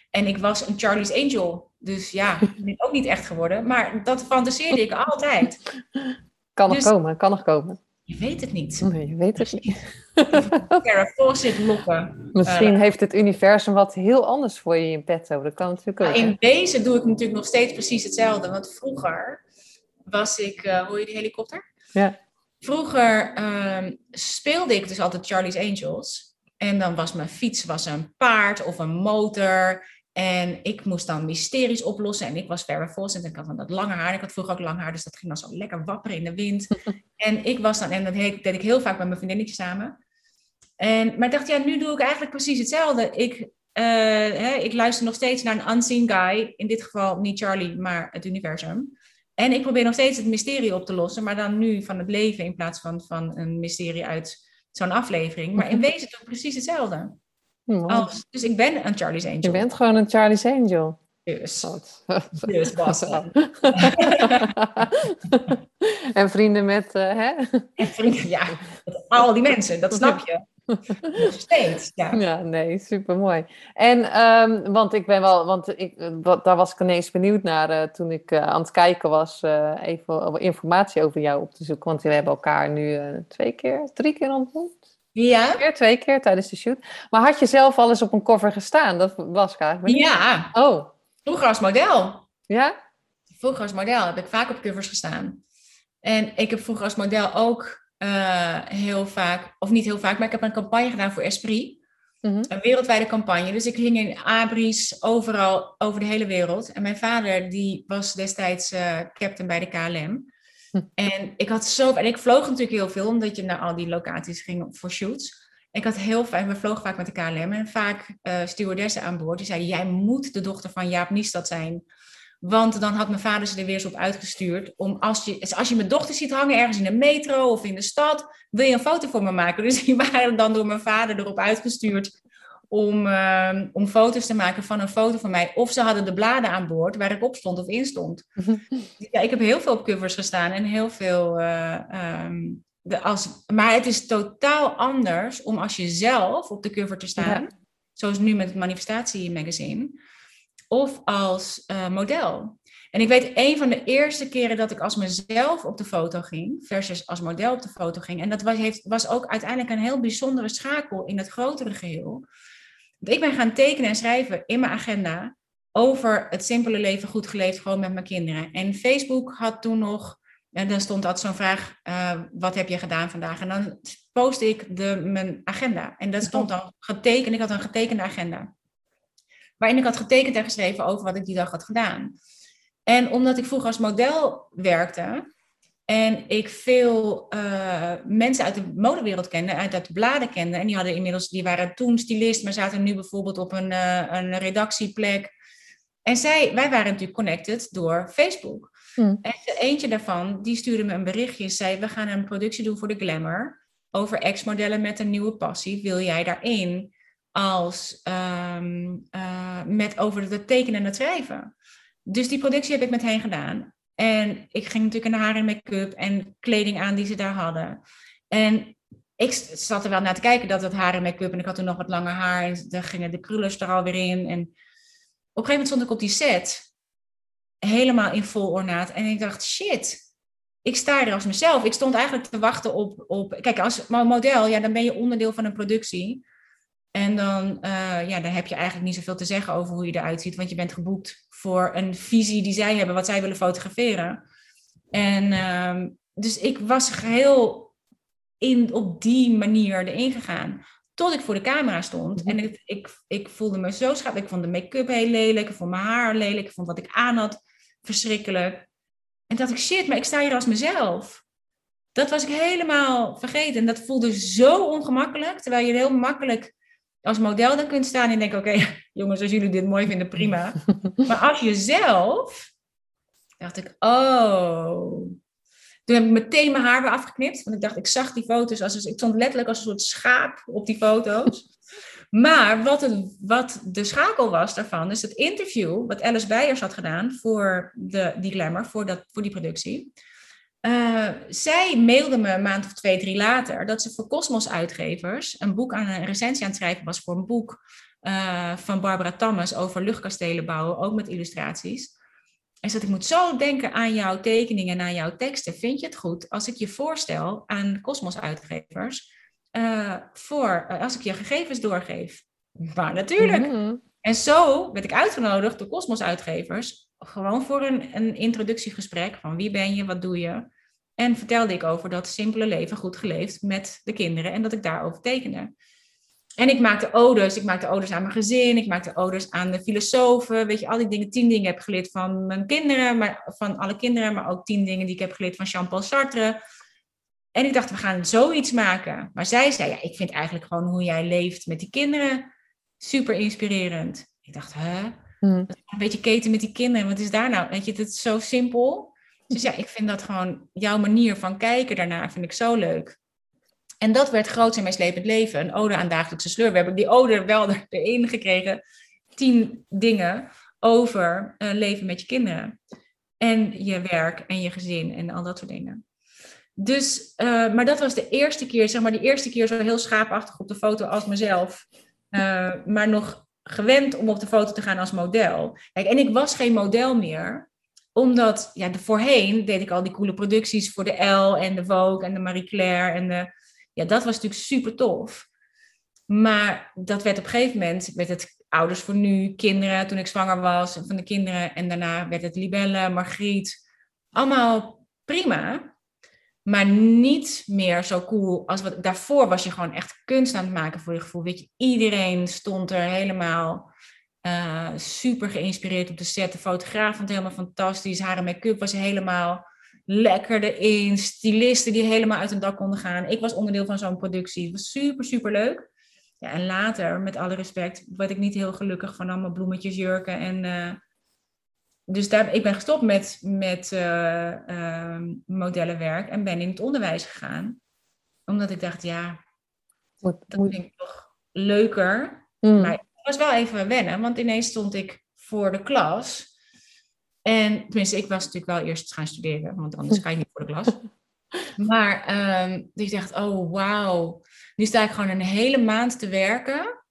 En ik was een Charlie's Angel. Dus ja, ben ik ook niet echt geworden. Maar dat fantaseerde ik altijd. Kan nog dus, komen, kan nog komen. Je weet het niet. Nee, je weet het niet. Sarah Fawcett lokken. Misschien uh, heeft het universum wat heel anders voor je in petto. Dat kan natuurlijk ook. In deze doe ik natuurlijk nog steeds precies hetzelfde. Want vroeger was ik... Uh, hoor je die helikopter? Ja. Vroeger uh, speelde ik dus altijd Charlie's Angels. En dan was mijn fiets was een paard of een motor. En ik moest dan mysteries oplossen. En ik was Farrah Fawcett en ik had dan dat lange haar. Ik had vroeger ook lang haar, dus dat ging dan zo lekker wapperen in de wind. en ik was dan, en dat deed ik heel vaak met mijn vriendinnetje samen. En, maar ik dacht, ja, nu doe ik eigenlijk precies hetzelfde. Ik, uh, hè, ik luister nog steeds naar een unseen guy. In dit geval niet Charlie, maar het universum. En ik probeer nog steeds het mysterie op te lossen. Maar dan nu van het leven in plaats van, van een mysterie uit zo'n aflevering. Maar in wezen doe ik precies hetzelfde. Als, dus ik ben een Charlie's Angel. Je bent gewoon een Charlie's Angel. Dus. Dus was En vrienden met, uh, hè? En vrienden, ja. Al die mensen, dat snap je. Nog steeds, ja. Ja, nee, supermooi. En, um, want ik ben wel, want ik, wat, daar was ik ineens benieuwd naar uh, toen ik uh, aan het kijken was, uh, even informatie over jou op te zoeken. Want we hebben elkaar nu twee keer, drie keer ontmoet. Ja. Twee keer, twee keer tijdens de shoot. Maar had je zelf al eens op een cover gestaan? Dat was eigenlijk. Ja. Oh. Vroeger als model. Ja? Vroeger als model heb ik vaak op covers gestaan. En ik heb vroeger als model ook uh, heel vaak, of niet heel vaak, maar ik heb een campagne gedaan voor Esprit. Mm -hmm. Een wereldwijde campagne. Dus ik hing in abris overal over de hele wereld. En mijn vader die was destijds uh, captain bij de KLM. En ik had zo, en ik vloog natuurlijk heel veel, omdat je naar al die locaties ging voor shoots. Ik had heel vaak, we vlogen vaak met de KLM en vaak uh, stewardessen aan boord. Die zeiden, jij moet de dochter van Jaap Niestad zijn. Want dan had mijn vader ze er weer eens op uitgestuurd. Om als je, als je mijn dochter ziet hangen ergens in de metro of in de stad, wil je een foto voor me maken. Dus die waren dan door mijn vader erop uitgestuurd om, uh, om foto's te maken van een foto van mij. Of ze hadden de bladen aan boord waar ik op stond of in stond. ja, ik heb heel veel op covers gestaan en heel veel. Uh, um, de, als, maar het is totaal anders om als je zelf op de cover te staan. Ja. Zoals nu met het Manifestatie Magazine. Of als uh, model. En ik weet een van de eerste keren dat ik als mezelf op de foto ging, versus als model op de foto ging. En dat was, heeft, was ook uiteindelijk een heel bijzondere schakel in het grotere geheel. Ik ben gaan tekenen en schrijven in mijn agenda over het simpele leven goed geleefd, gewoon met mijn kinderen. En Facebook had toen nog, en dan stond dat zo'n vraag, uh, wat heb je gedaan vandaag? En dan postte ik de, mijn agenda. En dat stond dan getekend, ik had een getekende agenda. Waarin ik had getekend en geschreven over wat ik die dag had gedaan. En omdat ik vroeger als model werkte, en ik veel uh, mensen uit de modewereld kende, uit, uit de bladen kende. En die, hadden inmiddels, die waren toen stylist, maar zaten nu bijvoorbeeld op een, uh, een redactieplek. En zij, wij waren natuurlijk connected door Facebook. Hmm. En eentje daarvan, die stuurde me een berichtje. Zei, we gaan een productie doen voor de Glamour. Over ex-modellen met een nieuwe passie. Wil jij daarin als, um, uh, met over het tekenen en het schrijven? Dus die productie heb ik met hen gedaan. En ik ging natuurlijk in haar en make-up en kleding aan die ze daar hadden. En ik zat er wel naar te kijken dat het haar en make-up en ik had toen nog wat langer haar en daar gingen de krullers er alweer in. En op een gegeven moment stond ik op die set, helemaal in vol ornaat. En ik dacht, shit, ik sta er als mezelf. Ik stond eigenlijk te wachten op, op kijk, als model, ja, dan ben je onderdeel van een productie. En dan, uh, ja, dan heb je eigenlijk niet zoveel te zeggen over hoe je eruit ziet, want je bent geboekt voor een visie die zij hebben, wat zij willen fotograferen. En uh, dus ik was geheel in, op die manier erin gegaan. Tot ik voor de camera stond. En ik, ik, ik voelde me zo schaap. Ik vond de make-up heel lelijk. Ik vond mijn haar lelijk. Ik vond wat ik aan had verschrikkelijk. En dacht ik, shit, maar ik sta hier als mezelf. Dat was ik helemaal vergeten. En dat voelde zo ongemakkelijk. Terwijl je heel makkelijk als model dan kunt staan en denken, oké, jongens, als jullie dit mooi vinden, prima. maar als jezelf, dacht ik, oh. Toen heb ik meteen mijn haar weer afgeknipt. Want ik dacht, ik zag die foto's, als, ik stond letterlijk als een soort schaap op die foto's. Maar wat, het, wat de schakel was daarvan, is het interview wat Alice Beijers had gedaan voor de, die Glamour, voor, dat, voor die productie. Uh, zij mailde me een maand of twee, drie later dat ze voor Cosmos Uitgevers een boek aan een recensie aan het schrijven was voor een boek uh, van Barbara Thomas over luchtkastelen bouwen, ook met illustraties. En ze ik moet zo denken aan jouw tekeningen en aan jouw teksten. Vind je het goed als ik je voorstel aan Cosmos Uitgevers uh, voor, als ik je gegevens doorgeef? Maar natuurlijk. Mm-hmm. En zo werd ik uitgenodigd door Cosmos Uitgevers gewoon voor een, een introductiegesprek van wie ben je, wat doe je. En vertelde ik over dat simpele leven goed geleefd met de kinderen en dat ik daarover tekende. En ik maakte odes. Ik maakte odes aan mijn gezin. Ik maakte odes aan de filosofen. Weet je, al die dingen. Tien dingen heb ik geleerd van mijn kinderen. Maar, van alle kinderen. Maar ook tien dingen die ik heb geleerd van Jean-Paul Sartre. En ik dacht, we gaan zoiets maken. Maar zij zei, ja, ik vind eigenlijk gewoon hoe jij leeft met die kinderen super inspirerend. Ik dacht, hè? Hmm. Een beetje keten met die kinderen. Wat is daar nou? Weet je, het is zo simpel. Dus ja, ik vind dat gewoon jouw manier van kijken daarna vind ik zo leuk. En dat werd groot in mijn slepend leven. Een ode aan dagelijkse sleur. We hebben die ode wel erin gekregen. Tien dingen over uh, leven met je kinderen. En je werk en je gezin en al dat soort dingen. Dus, uh, maar dat was de eerste keer, zeg maar, die eerste keer zo heel schaapachtig op de foto als mezelf. Uh, maar nog gewend om op de foto te gaan als model. Kijk, en ik was geen model meer omdat, ja, de, voorheen deed ik al die coole producties voor de L en de Vogue en de Marie Claire. En de, ja, dat was natuurlijk super tof. Maar dat werd op een gegeven moment, werd het ouders voor nu, kinderen toen ik zwanger was van de kinderen. En daarna werd het Libelle, Margriet. Allemaal prima. Maar niet meer zo cool als wat. Daarvoor was je gewoon echt kunst aan het maken voor je gevoel. Weet je, iedereen stond er helemaal uh, super geïnspireerd op de set. De fotograaf vond het helemaal fantastisch. Haar make-up was helemaal lekker erin. Stylisten die helemaal uit een dak konden gaan. Ik was onderdeel van zo'n productie. Het was super, super leuk. Ja, en later, met alle respect, werd ik niet heel gelukkig van allemaal bloemetjes, jurken. En, uh, dus daar, ik ben gestopt met, met uh, modellenwerk en ben in het onderwijs gegaan. Omdat ik dacht, ja, dat vind ik toch leuker. Mm. Maar was wel even wennen, want ineens stond ik voor de klas. En tenminste, ik was natuurlijk wel eerst gaan studeren, want anders kan je niet voor de klas. Maar um, ik dacht, oh wauw, nu sta ik gewoon een hele maand te werken,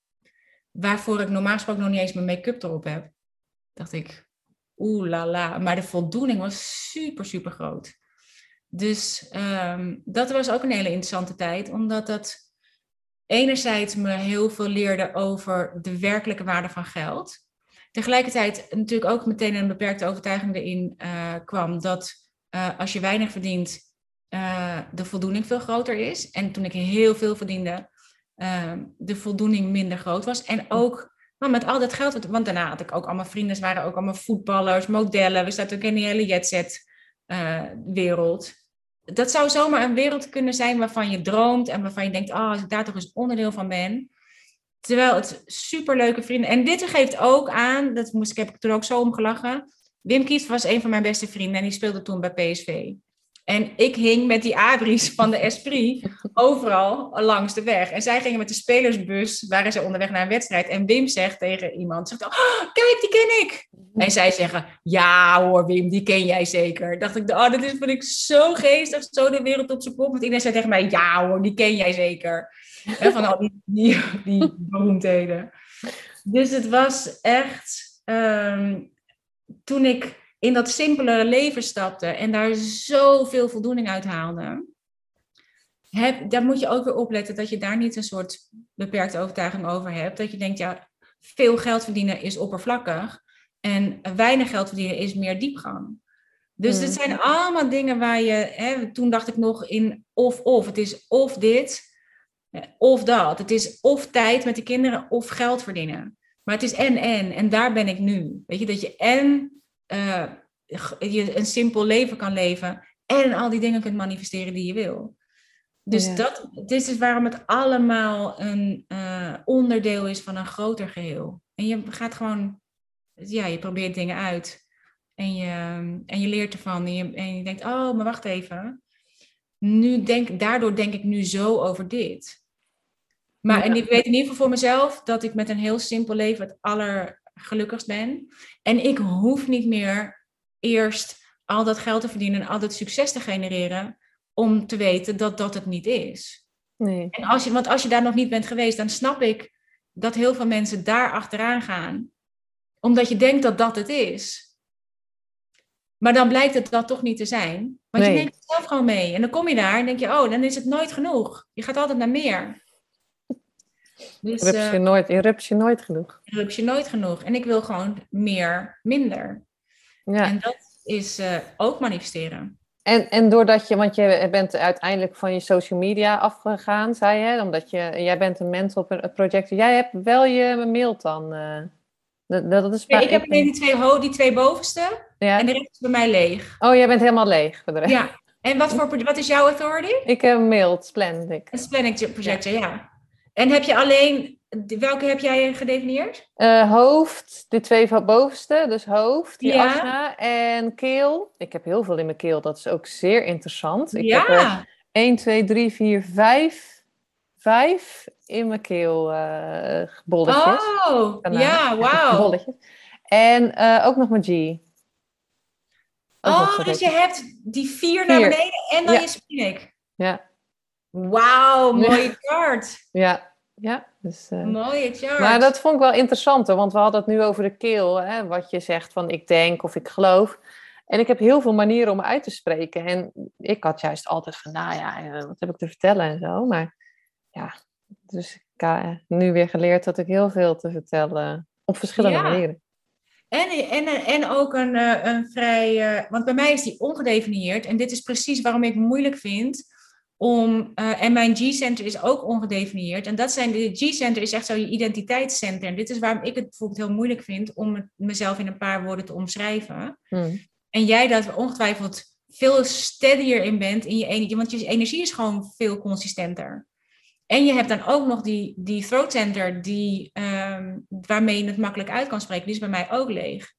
waarvoor ik normaal gesproken nog niet eens mijn make-up erop heb. Dacht ik, oeh la la. Maar de voldoening was super, super groot. Dus um, dat was ook een hele interessante tijd, omdat dat enerzijds me heel veel leerde over de werkelijke waarde van geld. Tegelijkertijd natuurlijk ook meteen een beperkte overtuiging erin uh, kwam dat uh, als je weinig verdient, uh, de voldoening veel groter is. En toen ik heel veel verdiende, de voldoening minder groot was. En ook maar met al dat geld, want daarna had ik ook allemaal vrienden, waren ook allemaal voetballers, modellen. We zaten ook in die hele jetset wereld dat zou zomaar een wereld kunnen zijn waarvan je droomt en waarvan je denkt, oh, als ik daar toch eens onderdeel van ben. Terwijl het superleuke vrienden. En dit geeft ook aan, dat moest, ik heb ik toen ook zo om gelachen. Wim Kies was een van mijn beste vrienden en die speelde toen bij PSV. En ik hing met die abris van de Esprit overal langs de weg. En zij gingen met de spelersbus, waren ze onderweg naar een wedstrijd. En Wim zegt tegen iemand, oh, kijk, die ken ik. En zij zeggen, ja hoor Wim, die ken jij zeker. Dacht ik, oh, dat is, vind ik zo geestig, zo de wereld op zijn kop. Want iedereen zei tegen mij, ja hoor, die ken jij zeker. En van al die, die, die beroemdheden. Dus het was echt, um, toen ik in dat simpelere leven stapte en daar zoveel voldoening uit haalde. Heb, daar moet je ook weer opletten dat je daar niet een soort beperkte overtuiging over hebt. Dat je denkt, ja, veel geld verdienen is oppervlakkig en weinig geld verdienen is meer diepgang. Dus het Mm. zijn allemaal dingen waar je, hè, toen dacht ik nog in of-of. Het is of dit, eh, of dat. Het is of tijd met de kinderen of geld verdienen. Maar het is en-en. En daar ben ik nu. Weet je, dat je en g- je een simpel leven kan leven en al die dingen kunt manifesteren die je wil. Dus Ja. dat, dit is waarom het allemaal een eh, onderdeel is van een groter geheel. En je gaat gewoon, ja, je probeert dingen uit. En je, en je leert ervan. En je, en je denkt, oh, maar wacht even. Nu denk, daardoor denk ik nu zo over dit. Maar Ja. en ik weet in ieder geval voor mezelf dat ik met een heel simpel leven het allergelukkigst ben. En ik hoef niet meer eerst al dat geld te verdienen en al dat succes te genereren om te weten dat dat het niet is. Nee. En als je, want als je daar nog niet bent geweest, dan snap ik dat heel veel mensen daar achteraan gaan. Omdat je denkt dat dat het is. Maar dan blijkt het dat toch niet te zijn. Want Nee. je neemt het zelf gewoon mee. En dan kom je daar en denk je, oh, dan is het nooit genoeg. Je gaat altijd naar meer. Dus Je hebt eh nooit, nooit genoeg. dan heb je nooit genoeg. En ik wil gewoon meer, minder. Ja. En dat is eh, ook manifesteren. En, en doordat je, want je bent uiteindelijk van je social media afgegaan, zei je, omdat je, jij bent een mental pro- projector. Jij hebt wel je mail dan. eh, dat, dat is Nee, ik heb alleen die twee, ho- die twee bovenste ja. en de rest is bij mij leeg. Oh, jij bent helemaal leeg voor de rest. Ja. En wat, voor, wat is jouw authority? Ik heb een mail, Splendid. Een splenic projector, ja. En heb je alleen, welke heb jij gedefinieerd? Eh, hoofd, de twee van bovenste, dus hoofd, die Ja. asana. En keel. Ik heb heel veel in mijn keel, dat is ook zeer interessant. Ik heb er ja, 1, 2, 3, 4, 5, 5 in mijn keel eh bolletjes. oh, Daarna. ja, wauw. Bolletjes. En eh, ook nog mijn G. Ook Oh, dus je hebt die vier naar beneden en dan Ja. je splenic. Ja, Wauw, mooie chart. ja, ja. Dus, eh, Mooie chart. maar dat vond ik wel interessant, hoor, want we hadden het nu over de keel. Hè, wat je zegt van ik denk of ik geloof. En ik heb heel veel manieren om uit te spreken. En ik had juist altijd van, nou ja, eh, wat heb ik te vertellen en zo. Maar ja, dus ik heb eh, nu weer geleerd dat ik heel veel te vertellen op verschillende Ja. manieren. En, en, en ook een, een vrij. want bij mij is die ongedefinieerd. En dit is precies waarom ik het moeilijk vind. Om, eh, en mijn G-center is ook ongedefinieerd. En dat zijn de G-center is echt zo je identiteitscenter. En dit is waarom ik het bijvoorbeeld heel moeilijk vind om mezelf in een paar woorden te omschrijven. Hm. En jij dat ongetwijfeld veel steadier in bent in je energie. Want je energie is gewoon veel consistenter. En je hebt dan ook nog die, die throat center die, ehm, waarmee je het makkelijk uit kan spreken. Die is bij mij ook leeg.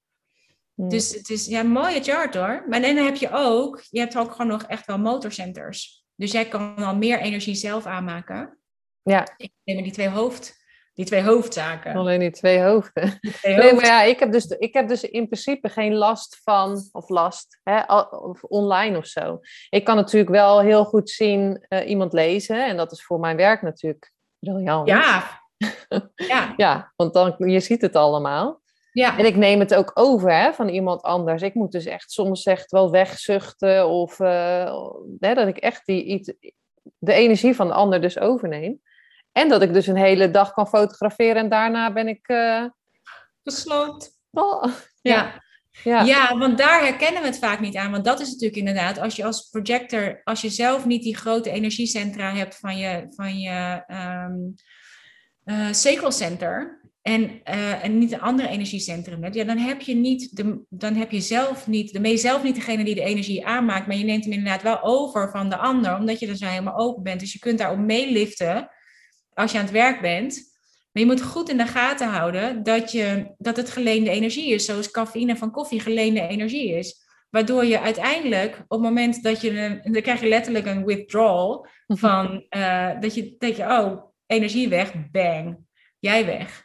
Hm. Dus het is ja, een mooie chart hoor. Maar dan heb je ook, je hebt ook gewoon nog echt wel motorcenters. Dus jij kan al meer energie zelf aanmaken. Ja, Ik neem die twee, hoofd, die twee hoofdzaken. alleen die twee hoofden. Die twee Nee, maar ja, ik heb, dus, ik heb dus in principe geen last van, of last, hè, of online of zo. Ik kan natuurlijk wel heel goed zien eh, iemand lezen. En dat is voor mijn werk natuurlijk briljant. ja. ja, Ja, want dan, je ziet het allemaal. Ja. En ik neem het ook over hè, van iemand anders. Ik moet dus echt soms echt wel wegzuchten. Of eh, hè, dat ik echt die, iets- de energie van de ander dus overneem. En dat ik dus een hele dag kan fotograferen en daarna ben ik... eh, Gesloten. oh, Ja. ja. Ja, want daar herkennen we het vaak niet aan. Want dat is natuurlijk inderdaad, als je als projector, als je zelf niet die grote energiecentra hebt van je, van je ehm eh, sacral center en, eh, en niet een andere energiecentrum hebt, ja, dan heb je niet, de, dan heb je zelf niet, dan ben je zelf niet degene die de energie aanmaakt, maar je neemt hem inderdaad wel over van de ander, omdat je er zo helemaal open bent. Dus je kunt daarop meeliften als je aan het werk bent. Maar je moet goed in de gaten houden dat, je, dat het geleende energie is, zoals cafeïne van koffie geleende energie is. Waardoor je uiteindelijk, op het moment dat je, een, dan krijg je letterlijk een withdrawal van, eh, dat, je, dat je, oh, energie weg, bang, jij weg.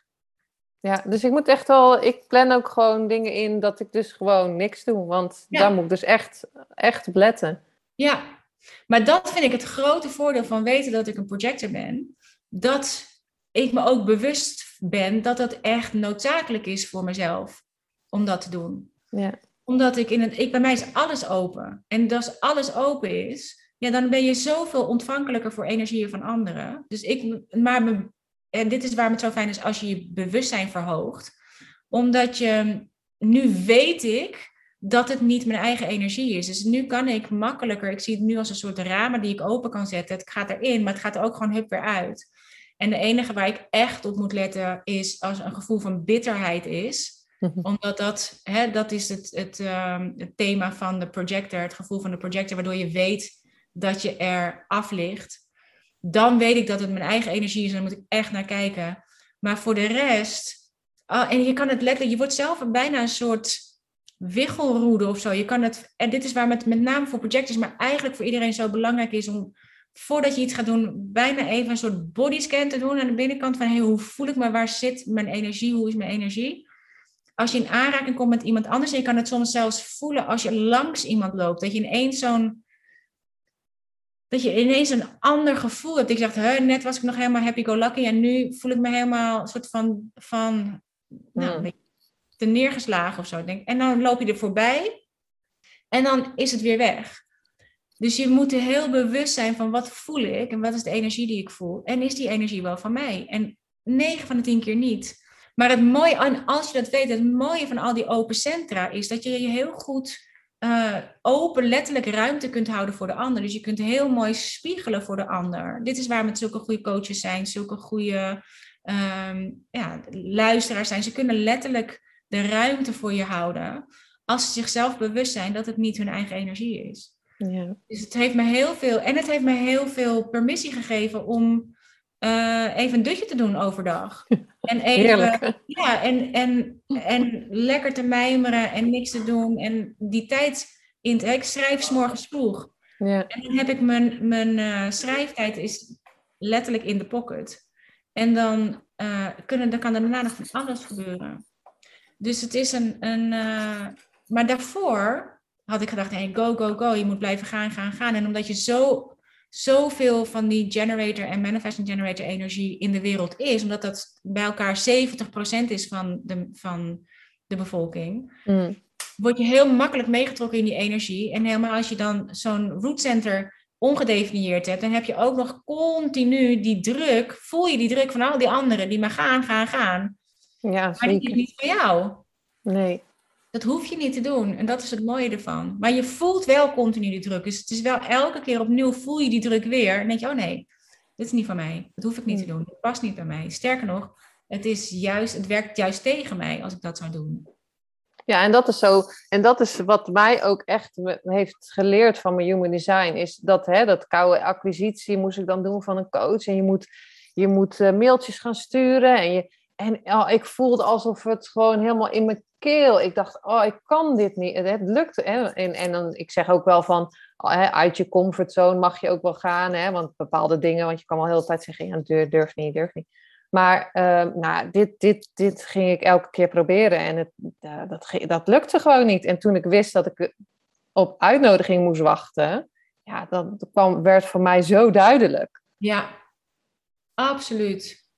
Ja, dus ik moet echt wel, ik plan ook gewoon dingen in dat ik dus gewoon niks doe. Want Ja. daar moet ik dus echt, echt op letten. Ja, maar dat vind ik het grote voordeel van weten dat ik een projector ben. Dat ik me ook bewust ben dat dat echt noodzakelijk is voor mezelf om dat te doen. Ja, Omdat ik in het, ik, bij mij is alles open. En als alles open is, ja, dan ben je zoveel ontvankelijker voor energieën van anderen. Dus ik, maar me, en dit is waarom het zo fijn is als je je bewustzijn verhoogt. Omdat je, nu weet ik dat het niet mijn eigen energie is. Dus nu kan ik makkelijker, ik zie het nu als een soort ramen die ik open kan zetten. Het gaat erin, maar het gaat er ook gewoon hup weer uit. En de enige waar ik echt op moet letten is als een gevoel van bitterheid is. Mhm. Omdat dat, hè, dat is het, het, ehm, het thema van de projector, het gevoel van de projector, waardoor je weet dat je er af ligt. Dan weet ik dat het mijn eigen energie is en daar moet ik echt naar kijken. Maar voor de rest, oh, en je kan het letterlijk, je wordt zelf bijna een soort wiggelroede of zo. Je kan het, en dit is waar het met name voor projectors, maar eigenlijk voor iedereen zo belangrijk is om voordat je iets gaat doen, bijna even een soort bodyscan te doen aan de binnenkant van hey, hoe voel ik me, waar zit mijn energie, hoe is mijn energie? Als je in aanraking komt met iemand anders, en je kan het soms zelfs voelen als je langs iemand loopt, dat je ineens zo'n dat je ineens een ander gevoel hebt. Ik zeg, net was ik nog helemaal happy-go-lucky en nu voel ik me helemaal een soort van, van nou, hmm. te neergeslagen of zo. En dan loop je er voorbij en dan is het weer weg. Dus je moet heel bewust zijn van wat voel ik en wat is de energie die ik voel. En is die energie wel van mij? En 9 van de 10 keer niet. Maar het mooie, en als je dat weet, het mooie van al die open centra is dat je je heel goed uh, open, letterlijk ruimte kunt houden voor de ander. Dus je kunt heel mooi spiegelen voor de ander. Dit is waar met zulke goede coaches zijn, zulke goede um, ja, luisteraars zijn. Ze kunnen letterlijk de ruimte voor je houden als ze zichzelf bewust zijn dat het niet hun eigen energie is. Ja. Dus het heeft me heel veel, en het heeft me heel veel permissie gegeven om uh, even een dutje te doen overdag. En even, ja, en, en, en lekker te mijmeren en niks te doen. En die tijd in te, ik schrijf s morgens vroeg. Ja. En dan heb ik mijn, mijn uh, schrijftijd is letterlijk in de pocket. En dan, uh, kunnen, dan kan er daarna nog van alles gebeuren. Dus het is een. een maar daarvoor had ik gedacht, hey, go, go, go. Je moet blijven gaan, gaan, gaan. En omdat je zo, zoveel van die generator en manifesting generator energie in de wereld is, omdat dat bij elkaar 70% is van de, van de bevolking, mm. word je heel makkelijk meegetrokken in die energie. En helemaal als je dan zo'n root center ongedefinieerd hebt, dan heb je ook nog continu die druk, voel je die druk van al die anderen die maar gaan, gaan, gaan. Ja, maar die is niet voor jou. Nee. Dat hoef je niet te doen. En dat is het mooie ervan. Maar je voelt wel continu die druk. Dus het is wel elke keer opnieuw voel je die druk weer. En denk je, oh nee, dit is niet van mij. Dat hoef ik niet te hmm. doen. Het past niet bij mij. Sterker nog, het, is juist, het werkt juist tegen mij als ik dat zou doen. Ja, en dat is zo. En dat is wat mij ook echt heeft geleerd van mijn human design. Is dat, hè, dat koude acquisitie moest ik dan doen van een coach. En je moet, je moet uh, mailtjes gaan sturen. En, je, en oh, ik voelde alsof het gewoon helemaal in mijn keel. Ik dacht, oh, ik kan dit niet. Het, lukt. Hè? En, en dan, ik zeg ook wel van, oh, hè, uit je comfortzone mag je ook wel gaan. Hè? Want bepaalde dingen, want je kan wel heel de tijd zeggen, ja, durf, niet, durf niet. Maar uh, nou, dit, dit, dit ging ik elke keer proberen en het, dat, dat lukte gewoon niet. En toen ik wist dat ik op uitnodiging moest wachten, ja, dat kwam, werd voor mij zo duidelijk. Ja, absoluut.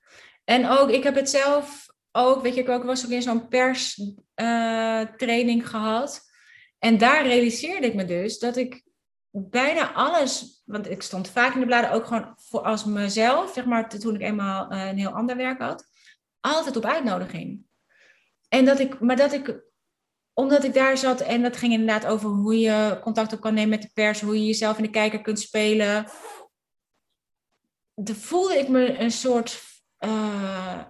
En ook, ik heb het zelf ook, weet je, ik ook was ook in zo'n perstraining uh, gehad. En daar realiseerde ik me dus dat ik bijna alles, want ik stond vaak in de bladen ook gewoon voor als mezelf, zeg maar, toen ik eenmaal uh, een heel ander werk had, altijd op uitnodiging. En dat ik, maar dat ik, omdat ik daar zat en dat ging inderdaad over hoe je contact op kan nemen met de pers, hoe je jezelf in de kijker kunt spelen. De voelde ik me een soort uh,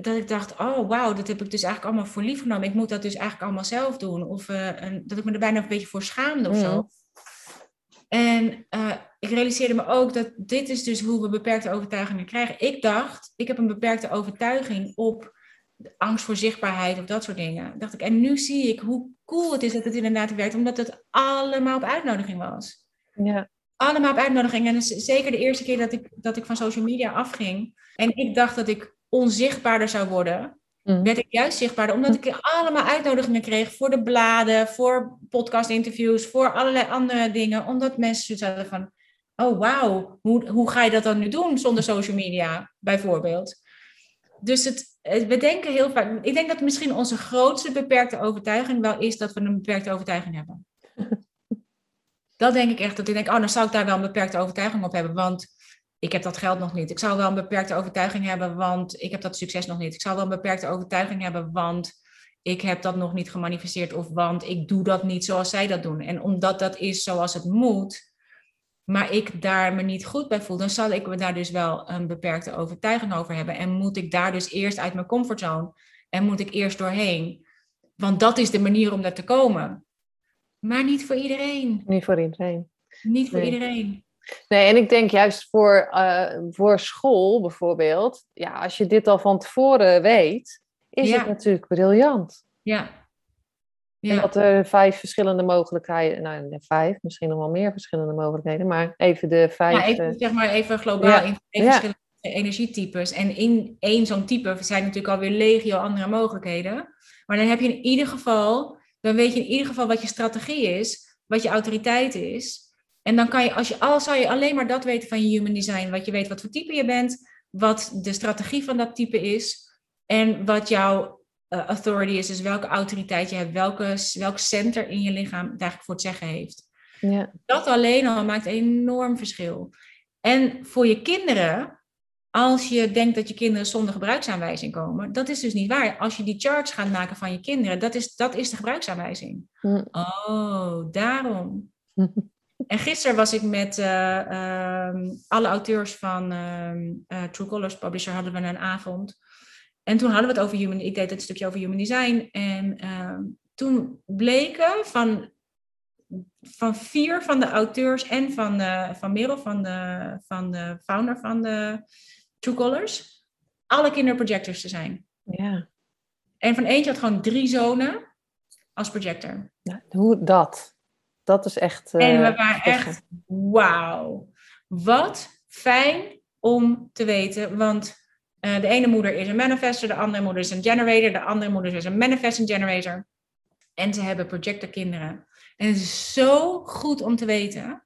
dat ik dacht, oh wauw, dat heb ik dus eigenlijk allemaal voor lief genomen. Ik moet dat dus eigenlijk allemaal zelf doen. Of uh, dat ik me er bijna een beetje voor schaamde of zo. En uh, ik realiseerde me ook dat dit is dus hoe we beperkte overtuigingen krijgen. Ik dacht, ik heb een beperkte overtuiging op angst voor zichtbaarheid of dat soort dingen. Dacht ik. En nu zie ik hoe cool het is dat het inderdaad werkt, omdat het allemaal op uitnodiging was. Ja. Allemaal op uitnodiging. En zeker de eerste keer dat ik, dat ik van social media afging. En ik dacht dat ik onzichtbaarder zou worden, mm. werd ik juist zichtbaarder. Omdat ik allemaal uitnodigingen kreeg voor de bladen, voor podcastinterviews, voor allerlei andere dingen. Omdat mensen zoiets hadden van, oh wauw, hoe, hoe ga je dat dan nu doen zonder social media, bijvoorbeeld? Dus het, we denken heel vaak, ik denk dat misschien onze grootste beperkte overtuiging wel is dat we een beperkte overtuiging hebben. dat denk ik echt, dat ik denk, oh, dan zou ik daar wel een beperkte overtuiging op hebben, want ik heb dat geld nog niet. Ik zou wel een beperkte overtuiging hebben, want ik heb dat succes nog niet. Ik zou wel een beperkte overtuiging hebben, want ik heb dat nog niet gemanifesteerd of want ik doe dat niet zoals zij dat doen. En omdat dat is zoals het moet, maar ik daar me niet goed bij voel, dan zal ik me daar dus wel een beperkte overtuiging over hebben. En moet ik daar dus eerst uit mijn comfortzone en moet ik eerst doorheen. Want dat is de manier om daar te komen. Maar niet voor iedereen. Niet voor iedereen. Niet voor iedereen. Nee, en ik denk juist voor, uh, voor school bijvoorbeeld, ja, als je dit al van tevoren weet, is het natuurlijk briljant. Ja. ja. Dat er vijf verschillende mogelijkheden, nou vijf, misschien nog wel meer verschillende mogelijkheden, maar even de vijf. Ja, even, zeg maar even globaal, ja. even verschillende energietypes. En in één zo'n type zijn natuurlijk alweer legio andere mogelijkheden. Maar dan heb je in ieder geval, dan weet je in ieder geval wat je strategie is, wat je autoriteit is. En dan kan je, als je al zou je alleen maar dat weten van je human design, wat je weet wat voor type je bent, wat de strategie van dat type is en wat jouw uh, authority is, dus welke autoriteit je hebt, welke, welk center in je lichaam eigenlijk voor het zeggen heeft. Ja. Dat alleen al maakt een enorm verschil. En voor je kinderen, als je denkt dat je kinderen zonder gebruiksaanwijzing komen, dat is dus niet waar. Als je die charts gaat maken van je kinderen, dat is, dat is de gebruiksaanwijzing. Hm. Oh, daarom. En gisteren was ik met uh, alle auteurs van uh, True Colors Publisher, hadden we een avond. En toen hadden we het over human, ik deed het stukje over human design. En ehm, toen bleken van, van vier van de auteurs en van, uh, van Merel, van de, van de founder van de True Colors, alle kinderprojectors te zijn. Ja. En van eentje had gewoon drie zonen als projector. Ja, hoe dat? dat is echt. en we eh, waren echt, wauw. Wat fijn om te weten, want uh, de ene moeder is een manifester, de andere moeder is een generator, de andere moeder is een manifesting generator. En ze hebben projectorkinderen. En het is zo goed om te weten,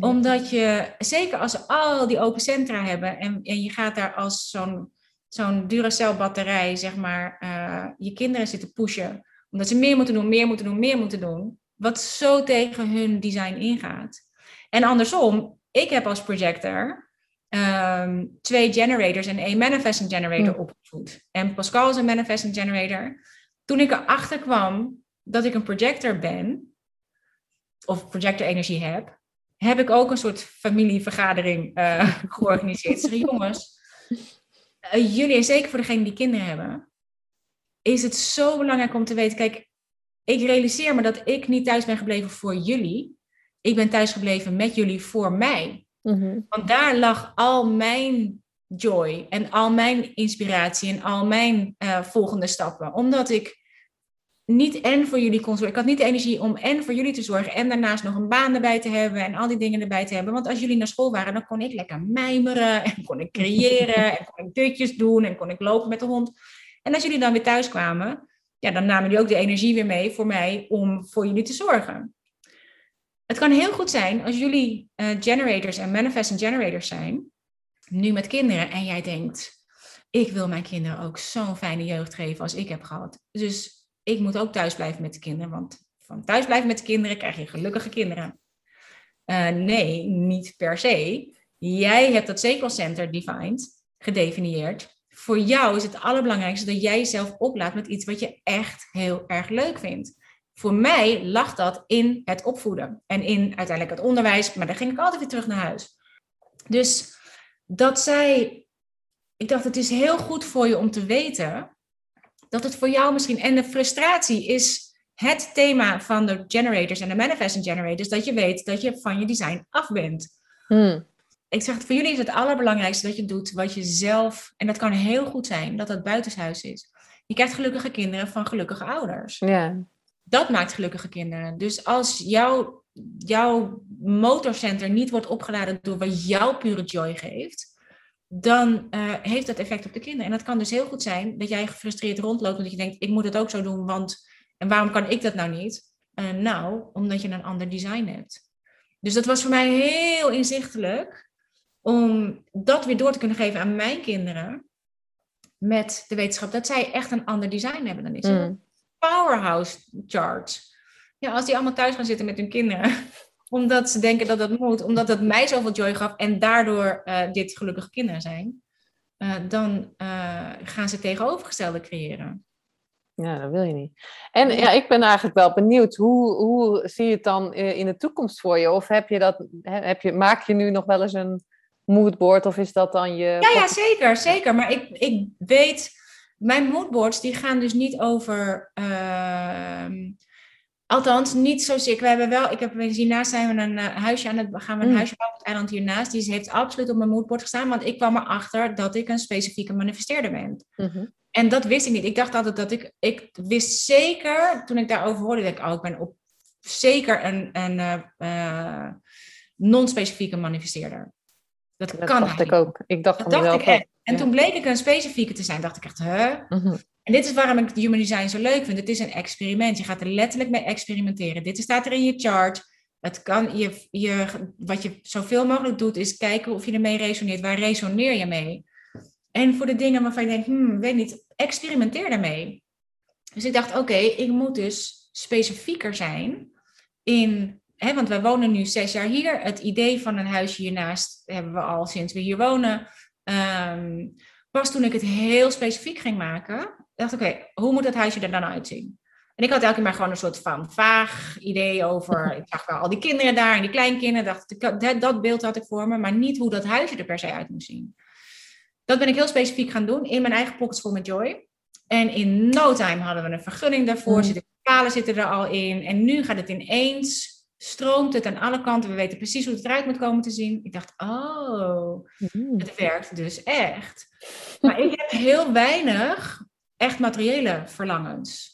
omdat je, zeker als ze al die open centra hebben en, en je gaat daar als zo'n zo'n Duracell batterij, zeg maar, uh, je kinderen zitten pushen, omdat ze meer moeten doen, meer moeten doen, meer moeten doen wat zo tegen hun design ingaat. En andersom, ik heb als projector ehm, twee generators en één manifesting generator hmm. opgevoed. En Pascal is een manifesting generator. Toen ik erachter kwam dat ik een projector ben, of projector energie heb, heb ik ook een soort familievergadering uh, georganiseerd. zeg, jongens, uh, jullie, en zeker voor degenen die kinderen hebben, is het zo belangrijk om te weten, kijk, ik realiseer me dat ik niet thuis ben gebleven voor jullie. Ik ben thuis gebleven met jullie voor mij. Mhm. Want daar lag al mijn joy en al mijn inspiratie en al mijn uh, volgende stappen. Omdat ik niet en voor jullie kon zorgen. Ik had niet de energie om en voor jullie te zorgen en daarnaast nog een baan erbij te hebben en al die dingen erbij te hebben. Want als jullie naar school waren, dan kon ik lekker mijmeren en kon ik creëren en kon ik dutjes doen en kon ik lopen met de hond. En als jullie dan weer thuis kwamen, ja, dan namen jullie ook de energie weer mee voor mij om voor jullie te zorgen. Het kan heel goed zijn als jullie uh, generators en manifesting generators zijn, nu met kinderen, en jij denkt, ik wil mijn kinderen ook zo'n fijne jeugd geven als ik heb gehad. Dus ik moet ook thuis blijven met de kinderen, want van thuis blijven met de kinderen krijg je gelukkige kinderen. Uh, nee, niet per se. Jij hebt dat sequelcenter defined, gedefinieerd voor jou is het allerbelangrijkste dat jij jezelf oplaat met iets wat je echt heel erg leuk vindt. Voor mij lag dat in het opvoeden en in uiteindelijk het onderwijs, maar dan ging ik altijd weer terug naar huis. Dus dat zij, ik dacht, het is heel goed voor je om te weten dat het voor jou misschien, en de frustratie is het thema van de generators en de manifesting generators, dat je weet dat je van je design af bent. Hmm ik zeg, voor jullie is het allerbelangrijkste dat je doet wat je zelf, en dat kan heel goed zijn, dat dat buitenshuis is. Je krijgt gelukkige kinderen van gelukkige ouders. Ja. Dat maakt gelukkige kinderen. Dus als jouw, jouw motorcenter niet wordt opgeladen door wat jouw pure joy geeft, dan uh, heeft dat effect op de kinderen. En dat kan dus heel goed zijn dat jij gefrustreerd rondloopt omdat je denkt, ik moet het ook zo doen, want en waarom kan ik dat nou niet? Uh, nou, omdat je een ander design hebt. Dus dat was voor mij heel inzichtelijk om dat weer door te kunnen geven aan mijn kinderen. Met de wetenschap dat zij echt een ander design hebben. Dan is het mm. powerhouse charts. Ja, als die allemaal thuis gaan zitten met hun kinderen. Omdat ze denken dat dat moet. Omdat dat mij zoveel joy gaf. En daardoor uh, dit gelukkige kinderen zijn. Uh, dan uh, gaan ze tegenovergestelde creëren. Ja, dat wil je niet. En ja, ik ben eigenlijk wel benieuwd, hoe, hoe zie je het dan eh, in de toekomst voor je? Of heb je dat, heb je, maak je nu nog wel eens een moodboard of is dat dan je... Ja, ja zeker, zeker. Maar ik, ik weet, mijn moodboards die gaan dus niet over... Uh, althans, niet zozeer. We hebben wel, ik heb hiernaast zijn we een uh, huisje aan het, gaan we een mm. huisje bouwen op het eiland hiernaast. Die heeft absoluut op mijn moodboard gestaan, want ik kwam erachter dat ik een specifieke manifesteerder ben. Mm en dat wist ik niet. Ik dacht altijd dat ik, ik wist zeker, toen ik daarover hoorde, dat ik, oh, ik ben op zeker een, een uh, non-specifieke manifesteerder. Dat, kan dacht ik ook. Ik dacht dat dacht ik echt. En toen bleek ik een specifieke te zijn. Dacht ik echt, hè? Mhm. En dit is waarom ik human design zo leuk vind. Het is een experiment. Je gaat er letterlijk mee experimenteren. Dit staat er in je chart. Het kan, je, je, wat je zoveel mogelijk doet, is kijken of je ermee resoneert. Waar resoneer je mee? En voor de dingen waarvan je denkt, hmm, weet niet, experimenteer daarmee. Dus ik dacht, oké, ik moet dus specifieker zijn in, want wij wonen nu zes jaar hier. Het idee van een huisje hiernaast hebben we al sinds we hier wonen. Um, pas toen ik het heel specifiek ging maken, dacht oké, hoe moet dat huisje er dan uitzien? En ik had elke keer maar gewoon een soort van vaag idee over. Ik zag wel al die kinderen daar en die kleinkinderen. Dacht, dat, dat beeld had ik voor me, maar niet hoe dat huisje er per se uit moest zien. Dat ben ik heel specifiek gaan doen in mijn eigen Pockets Full met Joy. En in no time hadden we een vergunning daarvoor. Mm. Zitten kalen zitten er al in. En nu gaat het ineens, stroomt het aan alle kanten. We weten precies hoe het eruit moet komen te zien. Ik dacht, oh, mm. het werkt dus echt. Maar ik heb heel weinig echt materiële verlangens.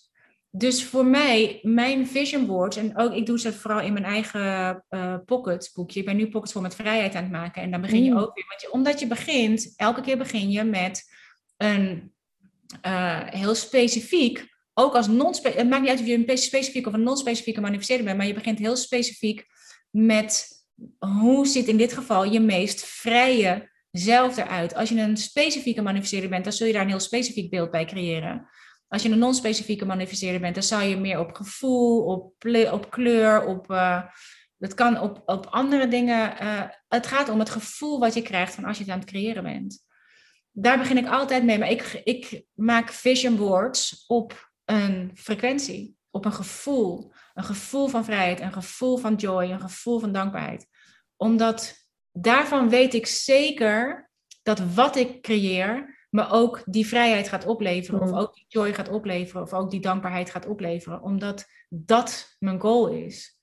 Dus voor mij, mijn vision boards, en ook ik doe ze vooral in mijn eigen uh, pockets boekje. Ik ben nu pockets voor met vrijheid aan het maken. En dan begin je mm. ook weer, want je, omdat je begint, elke keer begin je met een uh, heel specifiek, ook als non-specifiek, het maakt niet uit of je een specifiek of een non-specifieke manifesteerder bent, maar je begint heel specifiek met hoe ziet in dit geval je meest vrije zelf eruit. Als je een specifieke manifesteerder bent, dan zul je daar een heel specifiek beeld bij creëren. Als je een non-specifieke manifesteerder bent, dan zou je meer op gevoel, op, op kleur, op. Dat kan op, op andere dingen. Uh, het gaat om het gevoel wat je krijgt van als je het aan het creëren bent. Daar begin ik altijd mee. Maar ik, ik maak vision boards op een frequentie, op een gevoel. Een gevoel van vrijheid, een gevoel van joy, een gevoel van dankbaarheid. Omdat daarvan weet ik zeker dat wat ik creëer, maar ook die vrijheid gaat opleveren, of mm. ook die joy gaat opleveren, of ook die dankbaarheid gaat opleveren, omdat dat mijn goal is.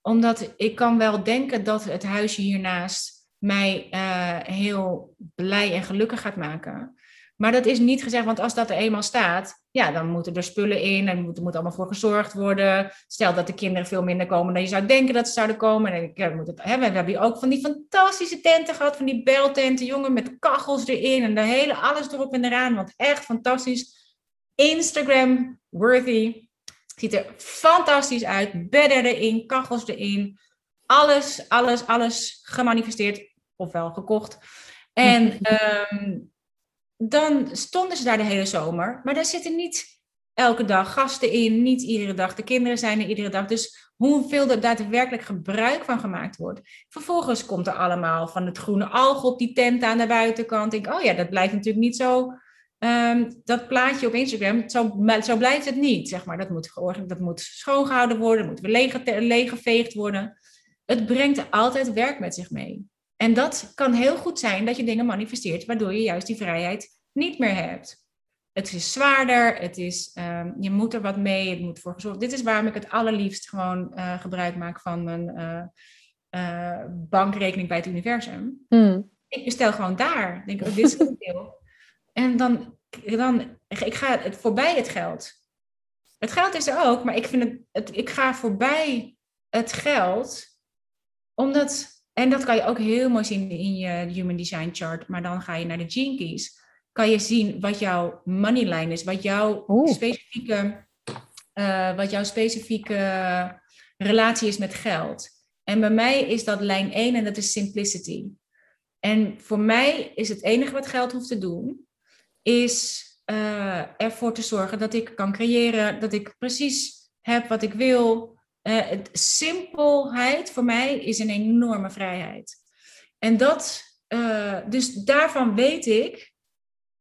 Omdat ik kan wel denken dat het huisje hiernaast mij uh, heel blij en gelukkig gaat maken. Maar dat is niet gezegd, want als dat er eenmaal staat, ja, dan moeten er spullen in en er moet, moet allemaal voor gezorgd worden. Stel dat de kinderen veel minder komen dan je zou denken dat ze zouden komen. En ik, moet het, hè, we hebben hier ook van die fantastische tenten gehad, van die beltenten, jongen, met kachels erin en de hele, alles erop en eraan. Want echt fantastisch. Instagram-worthy. Ziet er fantastisch uit. Bedden erin, kachels erin. Alles, alles, alles gemanifesteerd, ofwel gekocht. En um, dan stonden ze daar de hele zomer. Maar daar zitten niet elke dag gasten in, niet iedere dag. De kinderen zijn er iedere dag. Dus hoeveel er daadwerkelijk gebruik van gemaakt wordt. Vervolgens komt er allemaal van het groene alg op die tent aan de buitenkant. Ik oh ja, dat blijft natuurlijk niet zo. Ehm, dat plaatje op Instagram, zo, zo blijft het niet. Zeg maar. dat, moet dat moet schoongehouden worden, moet weer leeggeveegd worden. Het brengt altijd werk met zich mee. En dat kan heel goed zijn dat je dingen manifesteert, waardoor je juist die vrijheid niet meer hebt. Het is zwaarder, het is, ehm, je moet er wat mee, het moet voor gezorgd. Dit is waarom ik het allerliefst gewoon uh, gebruik maak van mijn uh, uh, bankrekening bij het universum. Hmm. Ik bestel gewoon daar. Denk, oh, dit is een deel. En dan, dan, ik ga het voorbij het geld. Het geld is er ook, maar ik vind het, het ik ga voorbij het geld, omdat en dat kan je ook heel mooi zien in je Human Design Chart. Maar dan ga je naar de Gene Keys. Kan je zien wat jouw moneyline is. Wat jouw specifieke, uh, wat jouw specifieke relatie is met geld. En bij mij is dat lijn 1 en dat is simplicity. En voor mij is het enige wat geld hoeft te doen, is uh, ervoor te zorgen dat ik kan creëren, dat ik precies heb wat ik wil, uh, simpelheid voor mij is een enorme vrijheid. En dat, uh, dus daarvan weet ik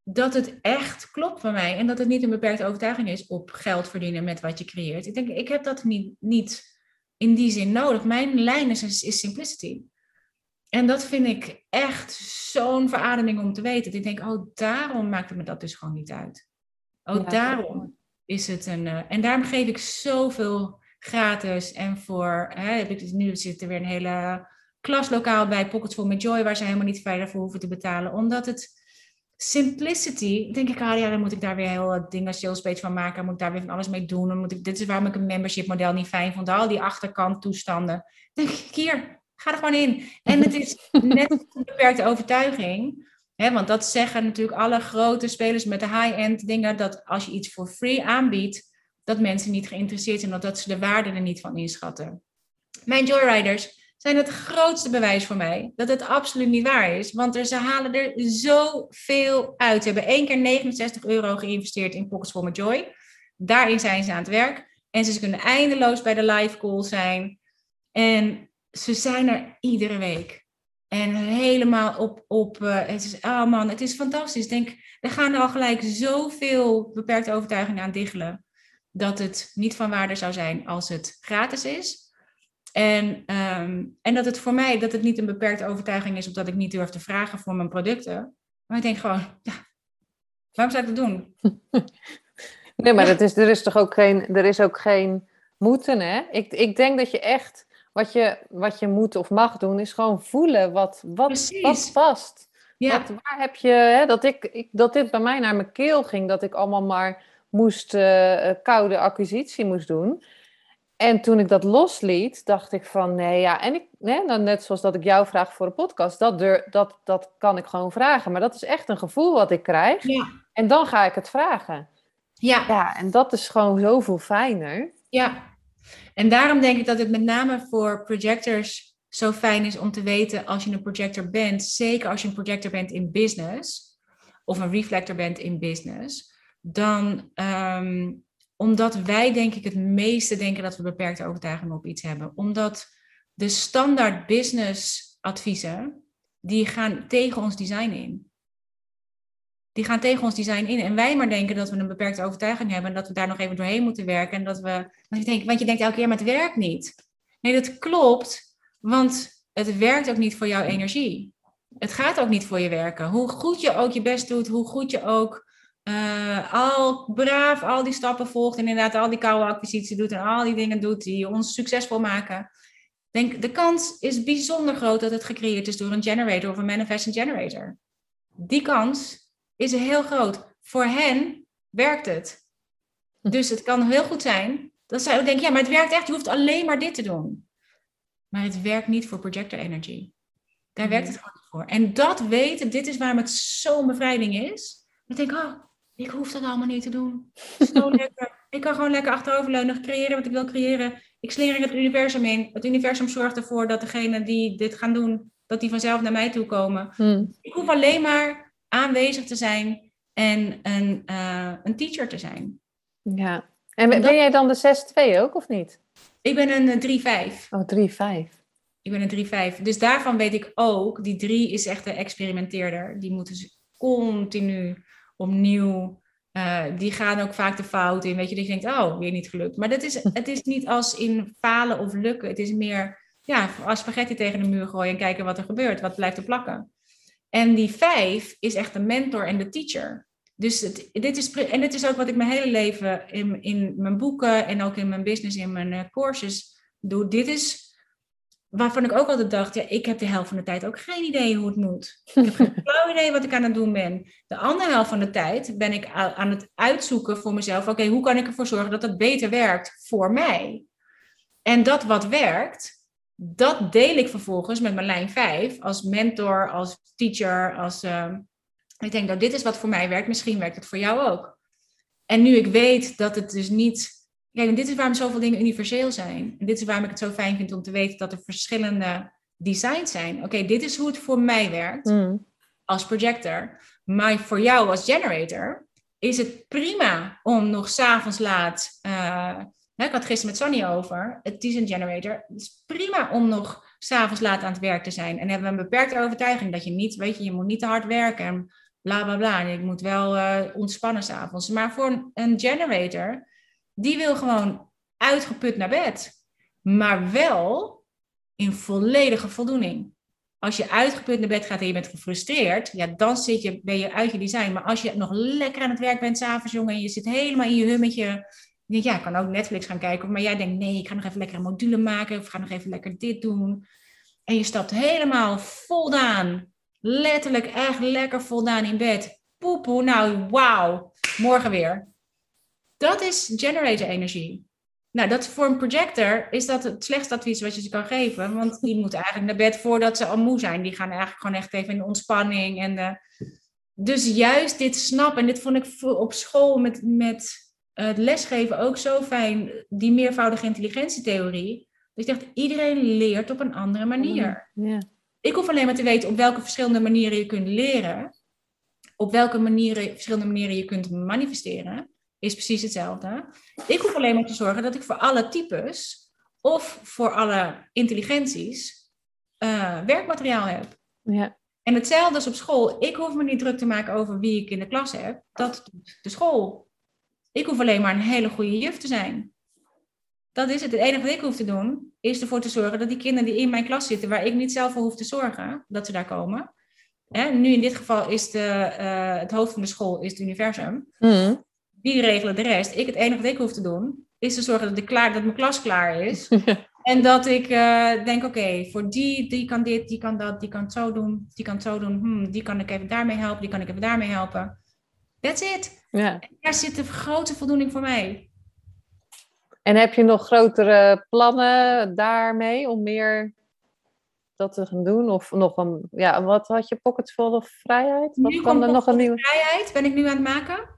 dat het echt klopt voor mij. En dat het niet een beperkte overtuiging is op geld verdienen met wat je creëert. Ik denk, ik heb dat niet, niet in die zin nodig. Mijn lijn is, is simplicity. En dat vind ik echt zo'n verademing om te weten. ik denk, oh, daarom maakt het me dat dus gewoon niet uit. Oh, daarom is het een. Uh, en daarom geef ik zoveel gratis. En voor, hè, heb ik, nu zit er weer een hele klaslokaal bij Pockets for Joy, waar ze helemaal niet verder voor hoeven te betalen. Omdat het simplicity, denk ik, ah ja, dan moet ik daar weer heel dingen sales page van maken. Dan moet ik daar weer van alles mee doen. Dan moet ik, dit is waarom ik een membership model niet fijn vond. Al die achterkant toestanden. denk ik, hier, ga er gewoon in. En het is net een beperkte overtuiging. Hè, want dat zeggen natuurlijk alle grote spelers met de high-end dingen. Dat als je iets voor free aanbiedt, dat mensen niet geïnteresseerd zijn. Of dat ze de waarde er niet van inschatten. Mijn joyriders zijn het grootste bewijs voor mij dat het absoluut niet waar is. Want er, ze halen er zoveel uit. Ze hebben één keer 69 euro geïnvesteerd in Pockets for My Joy. Daarin zijn ze aan het werk. En ze kunnen eindeloos bij de live call zijn. En ze zijn er iedere week. En helemaal op, op uh, het is, oh man, het is fantastisch. Denk, er gaan er al gelijk zoveel beperkte overtuigingen aan diggelen. Dat het niet van waarde zou zijn als het gratis is. En, ehm, en dat het voor mij, dat het niet een beperkte overtuiging is, omdat ik niet durf te vragen voor mijn producten. Maar ik denk gewoon, ja, waarom zou ik dat doen? Nee, maar het is, er is toch ook geen, er is ook geen moeten, hè? Ik, ik denk dat je echt, wat je, wat je moet of mag doen, is gewoon voelen wat, wat, wat past. Ja. Wat, waar heb je, hè, dat, ik, ik, dat dit bij mij naar mijn keel ging, dat ik allemaal maar moest, uh, koude acquisitie moest doen. En toen ik dat losliet, dacht ik van nee, ja. En ik, nee, nou, net zoals dat ik jou vraag voor een podcast, dat, dat, dat kan ik gewoon vragen. Maar dat is echt een gevoel wat ik krijg. Ja. En dan ga ik het vragen. Ja. Ja, en dat is gewoon zoveel fijner. Ja. En daarom denk ik dat het met name voor projectors zo fijn is om te weten als je een projector bent, zeker als je een projector bent in business of een reflector bent in business, dan ehm, omdat wij, denk ik, het meeste denken dat we beperkte overtuigingen op iets hebben. Omdat de standaard business adviezen, die gaan tegen ons design in. Die gaan tegen ons design in. En wij maar denken dat we een beperkte overtuiging hebben en dat we daar nog even doorheen moeten werken. En dat we, want je denkt, want je denkt elke keer, maar het werkt niet. Nee, dat klopt, want het werkt ook niet voor jouw energie. Het gaat ook niet voor je werken. Hoe goed je ook je best doet, hoe goed je ook uh, al braaf al die stappen volgt en inderdaad al die koude acquisitie doet en al die dingen doet die ons succesvol maken. Denk, de kans is bijzonder groot dat het gecreëerd is door een generator of een manifesting generator. Die kans is heel groot. Voor hen werkt het. Dus het kan heel goed zijn dat zij ook denken, ja, maar het werkt echt, je hoeft alleen maar dit te doen. Maar het werkt niet voor projector energy. Daar werkt het gewoon niet voor. En dat weten, dit is waarom het zo'n bevrijding is. Ik denk, oh, ik hoef dat allemaal niet te doen. Zo lekker. Ik kan gewoon lekker achteroverleunen, creëren wat ik wil creëren. Ik slinger het universum in. Het universum zorgt ervoor dat degenen die dit gaan doen, dat die vanzelf naar mij toe komen. Hmm. Ik hoef alleen maar aanwezig te zijn en een, uh, een teacher te zijn. Ja. En ben, jij dan de 6-2 ook, of niet? Ik ben een 3-5. Eh, oh, 3-5. Ik ben een 3-5. Dus daarvan weet ik ook, die 3 is echt de experimenteerder. Die moeten ze continu opnieuw. Uh, die gaan ook vaak de fout in. Weet je, dat je denkt, oh, weer niet gelukt. Maar dat is, het is niet als in falen of lukken. Het is meer, ja, als spaghetti tegen de muur gooien en kijken wat er gebeurt. Wat blijft er plakken. En die vijf is echt de mentor en de teacher. Dus het, dit is, en dit is ook wat ik mijn hele leven in, in mijn boeken en ook in mijn business, in mijn uh, courses doe. Dit is waarvan ik ook altijd dacht, ja, ik heb de helft van de tijd ook geen idee hoe het moet. Ik heb geen flauw idee wat ik aan het doen ben. De andere helft van de tijd ben ik aan het uitzoeken voor mezelf, oké, hoe kan ik ervoor zorgen dat het beter werkt voor mij? En dat wat werkt, dat deel ik vervolgens met mijn lijn 5 als mentor, als teacher, als uh, ik denk dat dit is wat voor mij werkt, misschien werkt het voor jou ook. En nu ik weet dat het dus niet Kijk, en dit is waarom zoveel dingen universeel zijn. En dit is waarom ik het zo fijn vind om te weten dat er verschillende designs zijn. Oké, dit is hoe het voor mij werkt mm. als projector. Maar voor jou als generator is het prima om nog s'avonds laat. Uh, ik had gisteren met Sonny over. Het is een generator. Het is prima om nog s'avonds laat aan het werk te zijn. En hebben we een beperkte overtuiging dat je niet, weet je, je moet niet te hard werken. En bla bla bla. En ik moet wel uh, ontspannen s'avonds. Maar voor een generator, die wil gewoon uitgeput naar bed. Maar wel in volledige voldoening. Als je uitgeput naar bed gaat en je bent gefrustreerd, ja, dan zit je, ben je uit je design. Maar als je nog lekker aan het werk bent s'avonds, jongen, en je zit helemaal in je hummetje. Ja, ik kan ook Netflix gaan kijken. Maar jij denkt, nee, ik ga nog even lekker een module maken. Of ga nog even lekker dit doen. En je stapt helemaal voldaan, letterlijk echt lekker voldaan in bed. Poepoe, nou wauw, morgen weer. Dat is generator energie. Nou, dat voor een projector is dat het slechtste advies wat je ze kan geven. Want die moeten eigenlijk naar bed voordat ze al moe zijn. Die gaan eigenlijk gewoon echt even in de ontspanning. En de... Dus juist dit snappen, en dit vond ik op school met, met het lesgeven ook zo fijn, die meervoudige intelligentietheorie. Dus ik dacht, iedereen leert op een andere manier. Ja. Ik hoef alleen maar te weten op welke verschillende manieren je kunt leren. Op welke manieren, verschillende manieren je kunt manifesteren is precies hetzelfde. Ik hoef alleen maar te zorgen dat ik voor alle types of voor alle intelligenties uh, werkmateriaal heb. Ja. En hetzelfde is op school. Ik hoef me niet druk te maken over wie ik in de klas heb. Dat doet de school. Ik hoef alleen maar een hele goede juf te zijn. Dat is het. Het enige wat ik hoef te doen, is ervoor te zorgen dat die kinderen die in mijn klas zitten, waar ik niet zelf voor hoef te zorgen, dat ze daar komen. Hè, nu in dit geval is de, uh, het hoofd van de school is het universum. Mm die regelen de rest. Ik, het enige wat ik hoef te doen, is te zorgen dat, ik klaar, dat mijn klas klaar is. en dat ik uh, denk, oké, voor die, die kan dit, die kan dat, die kan het zo doen, die kan het zo doen. Hmm, die kan ik even daarmee helpen, die kan ik even daarmee helpen. That's it. Ja. daar zit de grote voldoening voor mij. En heb je nog grotere plannen daarmee om meer dat te gaan doen? Of nog een, ja, wat had je pockets vol of vrijheid? Wat nu kwam er nog een nieuwe? Vrijheid ben ik nu aan het maken.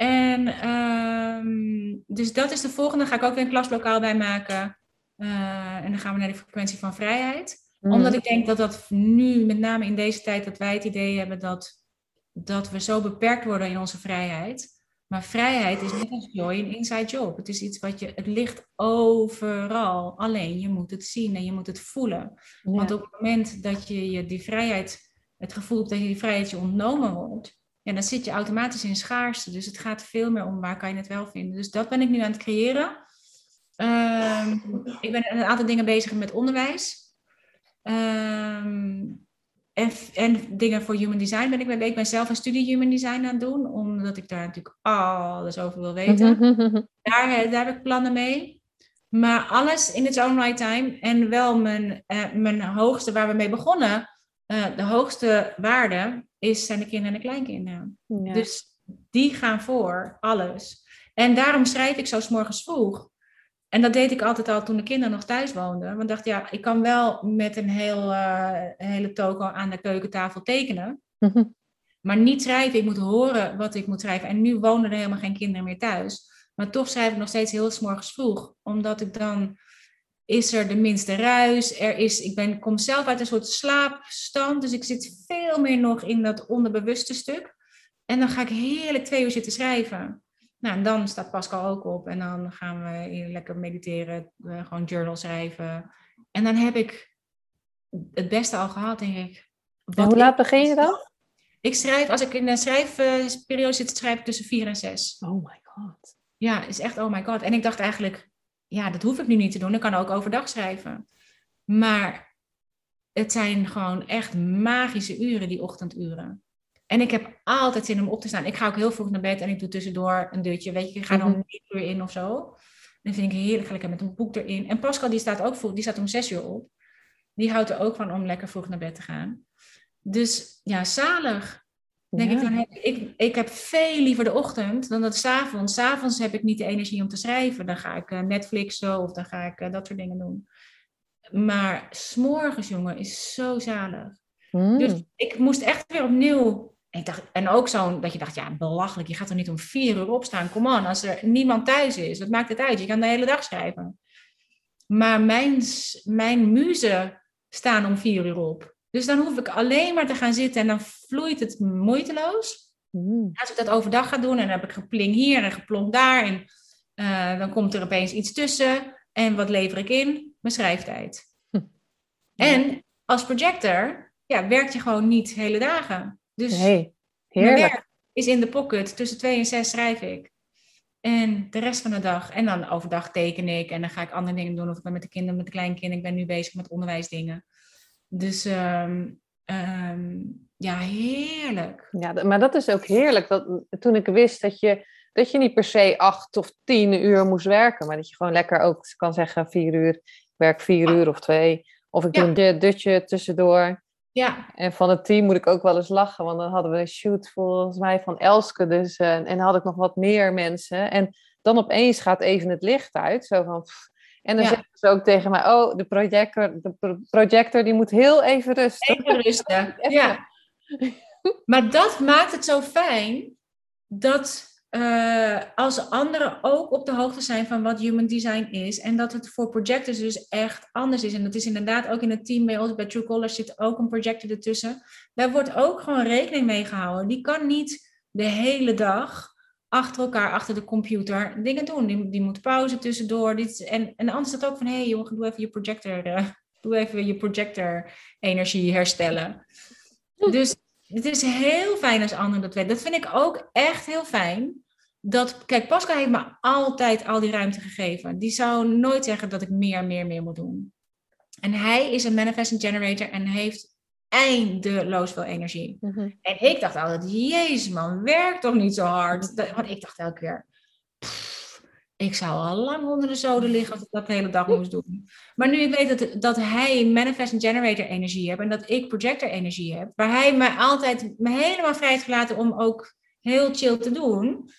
En ehm, dus dat is de volgende. Ga ik ook weer een klaslokaal bij maken. Uh, en dan gaan we naar de frequentie van vrijheid. Mhm. Omdat ik denk dat dat nu, met name in deze tijd, dat wij het idee hebben dat, dat we zo beperkt worden in onze vrijheid. Maar vrijheid is net als joy een inside job. Het is iets wat je, het ligt overal. Alleen je moet het zien en je moet het voelen. Ja. Want op het moment dat je, je die vrijheid, het gevoel dat je die vrijheid je ontnomen wordt, ja, dan zit je automatisch in schaarste. Dus het gaat veel meer om waar kan je het wel vinden. Dus dat ben ik nu aan het creëren. Ehm, ik ben een aantal dingen bezig met onderwijs. Ehm, en, en dingen voor human design ben ik mee Ik ben zelf een studie human design aan het doen, omdat ik daar natuurlijk alles over wil weten. Daar, daar heb ik plannen mee. Maar alles in its own right time. En wel mijn, eh, mijn hoogste waar we mee begonnen. eh, de hoogste waarde is, zijn de kinderen en de kleinkinderen. Ja. Dus die gaan voor alles. En daarom schrijf ik zo 's morgens vroeg. En dat deed ik altijd al toen de kinderen nog thuis woonden. Want ik dacht, ja, ik kan wel met een, heel, eh, hele toko aan de keukentafel tekenen. Maar niet schrijven. Ik moet horen wat ik moet schrijven. En nu wonen er helemaal geen kinderen meer thuis. Maar toch schrijf ik nog steeds heel 's morgens vroeg. Omdat ik dan is er de minste ruis. Er is, ik ben, kom zelf uit een soort slaapstand. Dus ik zit veel meer nog in dat onderbewuste stuk. En dan ga ik heerlijk twee uur zitten schrijven. Nou, en dan staat Pascal ook op. En dan gaan we lekker mediteren. eh, gewoon journal schrijven. En dan heb ik het beste al gehad, denk ik. Wat hoe laat begin je dan? Ik schrijf, als ik in een schrijfperiode zit, schrijf ik tussen vier en zes. Oh my god. Ja, is echt oh my god. En ik dacht eigenlijk, ja, dat hoef ik nu niet te doen. Ik kan ook overdag schrijven. Maar het zijn gewoon echt magische uren, die ochtenduren. En ik heb altijd zin om op te staan. Ik ga ook heel vroeg naar bed en ik doe tussendoor een deurtje. Weet je, ik ga dan Mhm. een uur in of zo. Dan vind ik heerlijk, lekker met een boek erin. En Pascal, die staat ook vroeg, die staat om zes uur op. Die houdt er ook van om lekker vroeg naar bed te gaan. Dus ja, zalig. Denk Ja. ik, dan heb, ik, ik heb veel liever de ochtend dan dat 's avonds. 's avonds heb ik niet de energie om te schrijven. Dan ga ik eh, Netflixen of dan ga ik eh, dat soort dingen doen. Maar s'morgens, jongen, is zo zalig. Mm. Dus ik moest echt weer opnieuw. En, ik dacht, en ook zo'n dat je dacht, ja, belachelijk. Je gaat er niet om vier uur opstaan. Kom on, als er niemand thuis is, wat maakt het uit? Je kan de hele dag schrijven. Maar mijn, mijn muzen staan om vier uur op. Dus dan hoef ik alleen maar te gaan zitten en dan vloeit het moeiteloos. Mm. Als ik dat overdag ga doen en dan heb ik gepling hier en geplonk daar. En eh, dan komt er opeens iets tussen. En wat lever ik in? Mijn schrijftijd. Hm. En als projector ja, werk je gewoon niet hele dagen. Dus Nee. Heerlijk. Mijn werk is in de pocket. Tussen twee en zes schrijf ik. En de rest van de dag. En dan overdag teken ik. En dan ga ik andere dingen doen. Of ik ben met de kinderen, met de kleinkinderen. Ik ben nu bezig met onderwijsdingen. Dus ehm, ehm, ja, heerlijk. Ja, maar dat is ook heerlijk. Dat, toen ik wist dat je, dat je niet per se acht of tien uur moest werken. Maar dat je gewoon lekker ook kan zeggen vier uur. Ik werk vier uur of twee. Of ik Ja. doe een dutje tussendoor. Ja, En van het team moet ik ook wel eens lachen, want dan hadden we een shoot volgens mij van Elske. Dus, eh, en dan had ik nog wat meer mensen. En dan opeens gaat even het licht uit. Zo van, pff. En dan Ja. zeggen ze ook tegen mij, oh, de projector, de pro- projector die moet heel even rusten. even rusten. Even. Ja. Maar dat maakt het zo fijn dat eh, als anderen ook op de hoogte zijn van wat human design is en dat het voor projectors dus echt anders is. En dat is inderdaad ook in het team bij ons, bij Truecaller zit ook een projector ertussen. Daar wordt ook gewoon rekening mee gehouden. Die kan niet de hele dag achter elkaar, achter de computer dingen doen. Die, die moet pauze tussendoor. Dit, en, en de ander staat ook van, hé hey, jongen, doe even je projector, eh, doe even je projector energie herstellen. Dus het is heel fijn als anderen dat weten. Dat vind ik ook echt heel fijn. Dat, kijk, Pascal heeft me altijd al die ruimte gegeven. Die zou nooit zeggen dat ik meer, meer, meer moet doen. En hij is een manifesting generator en heeft eindeloos veel energie. Mhm. En ik dacht altijd, jezus man, werk toch niet zo hard. Dat- Want ik dacht elke keer, pff, ik zou al lang onder de zoden liggen als ik dat de hele dag moest doen. Maar nu ik weet dat, dat hij manifesting generator energie heeft en dat ik projector energie heb, waar hij me altijd me helemaal vrij heeft gelaten om ook heel chill te doen,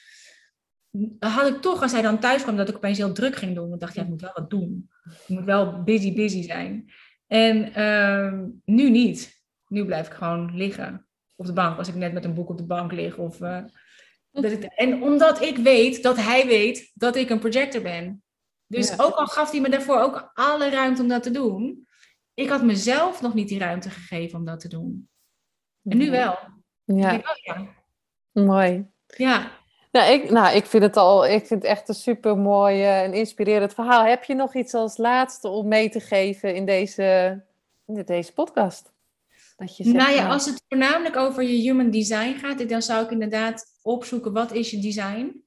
had ik toch, als hij dan thuis kwam, dat ik opeens heel druk ging doen. Want ik dacht, ja, ik moet wel wat doen. Ik moet wel busy, busy zijn. En ehm, nu niet. Nu blijf ik gewoon liggen op de bank. Als ik net met een boek op de bank lig. Of, eh, dat ik, en omdat ik weet dat hij weet dat ik een projector ben. Dus Ja. ook al gaf hij me daarvoor ook alle ruimte om dat te doen. Ik had mezelf nog niet die ruimte gegeven om dat te doen. En nu wel. Ik Ja, oh mooi. Ja, Nou ik, nou, ik vind het al, ik vind het echt een super mooi en inspirerend verhaal. Heb je nog iets als laatste om mee te geven in deze, in deze podcast? Dat je zegt, nou ja, als het voornamelijk over je human design gaat, dan zou ik inderdaad opzoeken wat is je design.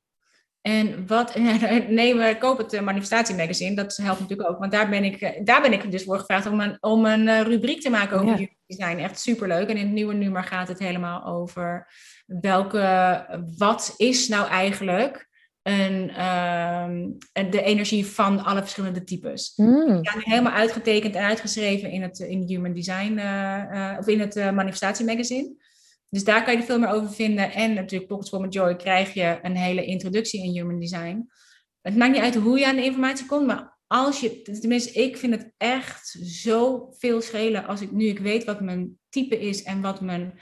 En wat, nee, maar koop het eh, manifestatiemagazine, dat helpt natuurlijk ook. Want daar ben ik, eh, daar ben ik dus voor gevraagd om een, om een eh, rubriek te maken over Ja. human design. Echt superleuk. En in het nieuwe nummer gaat het helemaal over welke, wat is nou eigenlijk een, ehm, de energie van alle verschillende types Hmm, ja, helemaal uitgetekend en uitgeschreven in het in Human Design eh, eh, of in het uh, manifestatiemagazine. Dus daar kan je er veel meer over vinden. En natuurlijk Pockets for Joy krijg je een hele introductie in Human Design. Het maakt niet uit hoe je aan de informatie komt, maar als je, tenminste, ik vind het echt zo veel schelen als ik nu ik weet wat mijn type is en wat mijn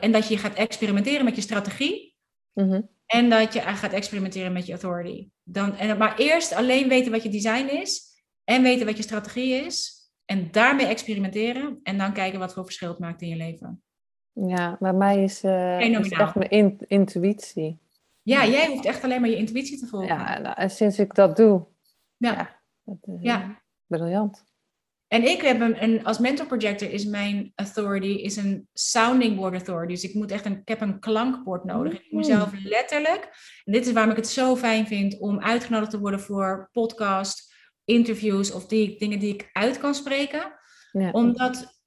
en dat je gaat experimenteren met je strategie. mhm. En dat je gaat experimenteren met je authority. Dan, en, maar eerst alleen weten wat je design is. En weten wat je strategie is. En daarmee experimenteren. En dan kijken wat voor verschil het maakt in je leven. Ja, bij mij is, eh, is Fenomenaal. echt mijn in- intuïtie. Ja, jij hoeft echt alleen maar je intuïtie te volgen. Ja, nou, en sinds ik dat doe, Ja. ja, dat is Ja. eh, briljant. En ik heb een, een, als mentor projector is mijn authority is een sounding board authority. Dus ik moet echt een, ik heb een klankbord nodig. Ik moet mezelf letterlijk, en dit is waarom ik het zo fijn vind om uitgenodigd te worden voor podcast, interviews of die dingen die ik uit kan spreken. Ja. Omdat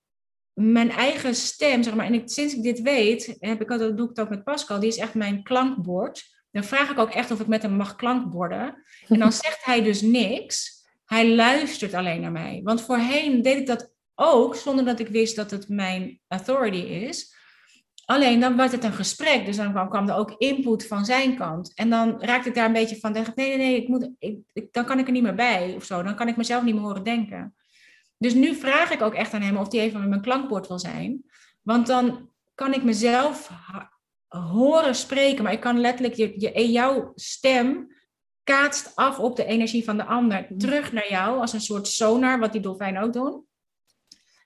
mijn eigen stem, zeg maar, en ik, sinds ik dit weet, heb ik, dat doe ik het ook met Pascal, die is echt mijn klankbord. Dan vraag ik ook echt of ik met hem mag klankborden. En dan zegt hij dus niks. Hij luistert alleen naar mij. Want voorheen deed ik dat ook zonder dat ik wist dat het mijn authority is. Alleen dan werd het een gesprek, dus dan kwam, er ook input van zijn kant. En dan raakte ik daar een beetje van, dacht nee, nee, nee, ik moet, ik, dan kan ik er niet meer bij of zo. Dan kan ik mezelf niet meer horen denken. Dus nu vraag ik ook echt aan hem of hij even met mijn klankbord wil zijn. Want dan kan ik mezelf horen spreken, maar ik kan letterlijk je, je, jouw stem kaatst af op de energie van de ander, terug naar jou als een soort sonar, wat die dolfijnen ook doen.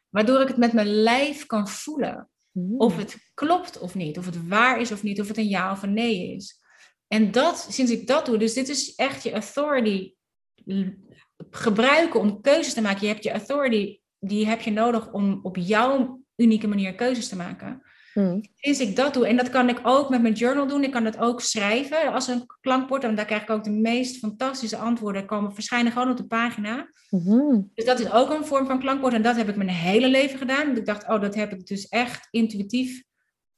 Waardoor ik het met mijn lijf kan voelen. Of het klopt of niet, of het waar is of niet, of het een ja of een nee is. En dat, sinds ik dat doe, dus dit is echt je authority gebruiken om keuzes te maken. Je hebt je authority, die heb je nodig om op jouw unieke manier keuzes te maken. Hmm. Sinds ik dat doe, en dat kan ik ook met mijn journal doen, ik kan het ook schrijven als een klankbord. En daar krijg ik ook de meest fantastische antwoorden, komen verschijnen gewoon op de pagina. Hmm. Dus dat is ook een vorm van klankbord. En dat heb ik mijn hele leven gedaan. Want ik dacht, oh, dat heb ik dus echt intuïtief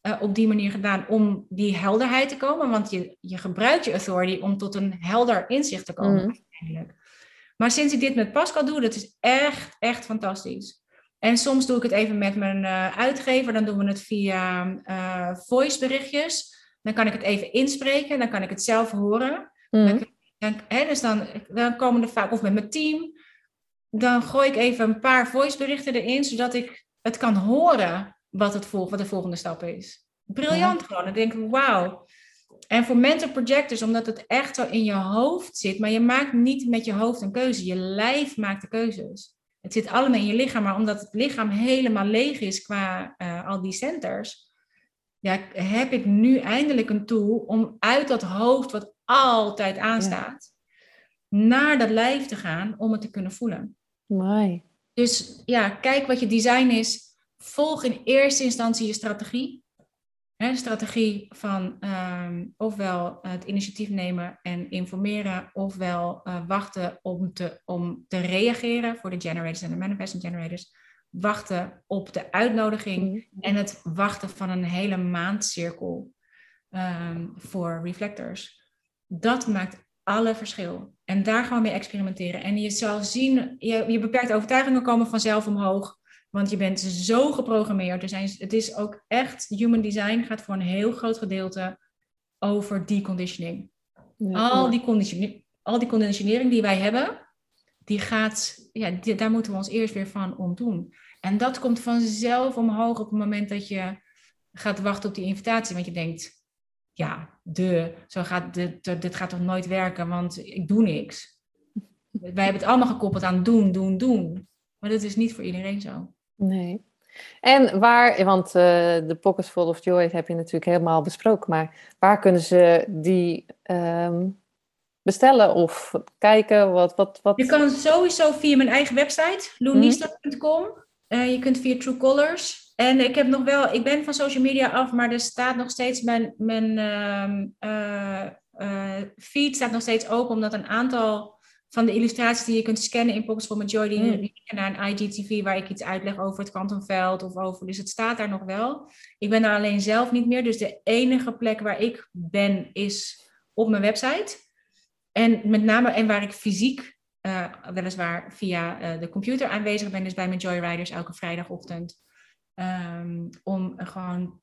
uh, op die manier gedaan om die helderheid te komen. Want je, je gebruikt je authority om tot een helder inzicht te komen. Mm. Maar sinds ik dit met Pascal doe, dat is echt, echt fantastisch. En soms doe ik het even met mijn uh, uitgever. Dan doen we het via uh, voice berichtjes. Dan kan ik het even inspreken. Dan kan ik het zelf horen. Mm. Dan, hè, dus dan, dan komen er vaak, of met mijn team. Dan gooi ik even een paar voice berichten erin, zodat ik het kan horen wat, het vol, wat de volgende stap is. Briljant gewoon. Dan denk ik, wauw. En voor mental projectors, omdat het echt zo in je hoofd zit, maar je maakt niet met je hoofd een keuze. Je lijf maakt de keuzes. Het zit allemaal in je lichaam, maar omdat het lichaam helemaal leeg is qua uh, al die centers, ja, heb ik nu eindelijk een tool om uit dat hoofd, wat altijd aanstaat, naar dat lijf te gaan om het te kunnen voelen. Mooi. Dus ja, kijk wat je design is. Volg in eerste instantie je strategie. Een strategie van um, ofwel het initiatief nemen en informeren, ofwel uh, wachten om te, om te reageren voor de generators en de manifesting generators. Wachten op de uitnodiging mm-hmm. en het wachten van een hele maandcirkel um, voor reflectors. Dat maakt alle verschil. En daar gewoon mee experimenteren. En je zal zien, je, je beperkte overtuigingen komen vanzelf omhoog. Want je bent zo geprogrammeerd. Er zijn, het is ook echt, human design gaat voor een heel groot gedeelte over deconditioning. Ja, al, die conditionering, al die conditionering die wij hebben, die gaat, ja, daar moeten we ons eerst weer van ontdoen. En dat komt vanzelf omhoog op het moment dat je gaat wachten op die invitatie. Want je denkt, ja, de, zo gaat, dit, dit gaat toch nooit werken, want ik doe niks. Wij hebben het allemaal gekoppeld aan doen, doen, doen. Maar dat is niet voor iedereen zo. Nee. En waar, want uh, de Pockets Full of Joy heb je natuurlijk helemaal besproken, maar waar kunnen ze die ehm, bestellen of kijken? Wat, wat, wat... Je kan sowieso via mijn eigen website, loenista.com. Uh, je kunt via True Colors. En ik heb nog wel, ik ben van social media af, maar er staat nog steeds mijn, mijn uh, feed staat nog steeds open, omdat een aantal van de illustraties die je kunt scannen in Pockets for Majority mm. naar een IGTV waar ik iets uitleg over het kwantumveld of over. Dus het staat daar nog wel. Ik ben daar alleen zelf niet meer. Dus de enige plek waar ik ben is op mijn website. En met name en waar ik fysiek uh, weliswaar via uh, de computer aanwezig ben, dus bij mijn Joyriders elke vrijdagochtend. Um, om gewoon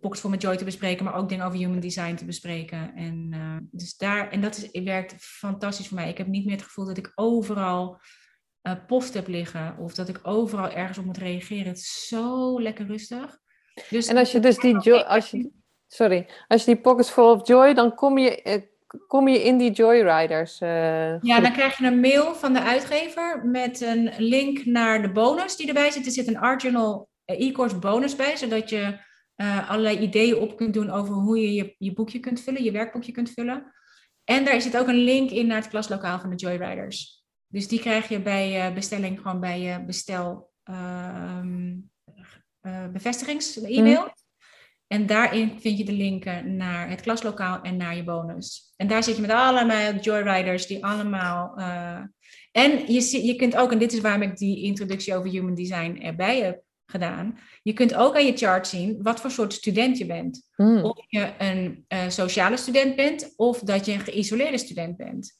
Box voor met Joy te bespreken, maar ook dingen over human design te bespreken. En, uh, dus daar, en dat is, werkt fantastisch voor mij. Ik heb niet meer het gevoel dat ik overal uh, post heb liggen of dat ik overal ergens op moet reageren. Het is zo lekker rustig. Dus, en als je dus die joy, als je, sorry, als je die pockets full of joy, dan kom je, eh, kom je in die Joyriders. Uh, ja, dan krijg je een mail van de uitgever met een link naar de bonus die erbij zit. Er zit een Art Journal e-course bonus bij, zodat je uh, allerlei ideeën op kunt doen over hoe je, je je boekje kunt vullen, je werkboekje kunt vullen. En daar zit ook een link in naar het klaslokaal van de Joyriders. Dus die krijg je bij uh, bestelling gewoon bij je bestel uh, bevestigings-e-mail. Mhm. En daarin vind je de linken naar het klaslokaal en naar je bonus. En daar zit je met allemaal Joyriders die allemaal. en je, je kunt ook, en dit is waarom ik die introductie over human design erbij heb gedaan. Je kunt ook aan je chart zien wat voor soort student je bent. Hmm. Of je een uh, sociale student bent of dat je een geïsoleerde student bent.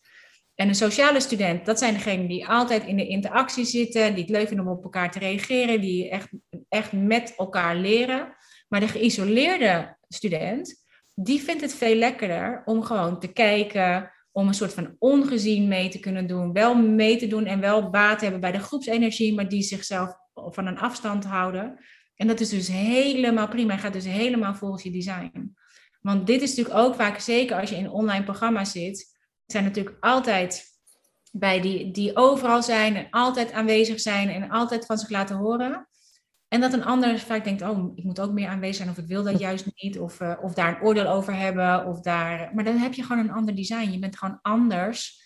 En een sociale student, dat zijn degenen die altijd in de interactie zitten, die het leuk vinden om op elkaar te reageren, die echt, echt met elkaar leren. Maar de geïsoleerde student, die vindt het veel lekkerder om gewoon te kijken, om een soort van ongezien mee te kunnen doen. Wel mee te doen en wel baat hebben bij de groepsenergie, maar die zichzelf van een afstand houden. En dat is dus helemaal prima. Je gaat dus helemaal volgens je design. Want dit is natuurlijk ook vaak, zeker als je in online programma's zit, zijn natuurlijk altijd bij die, die overal zijn en altijd aanwezig zijn en altijd van zich laten horen. En dat een ander vaak denkt, oh, ik moet ook meer aanwezig zijn of ik wil dat juist niet. Of, uh, of daar een oordeel over hebben. Of daar... Maar dan heb je gewoon een ander design. Je bent gewoon anders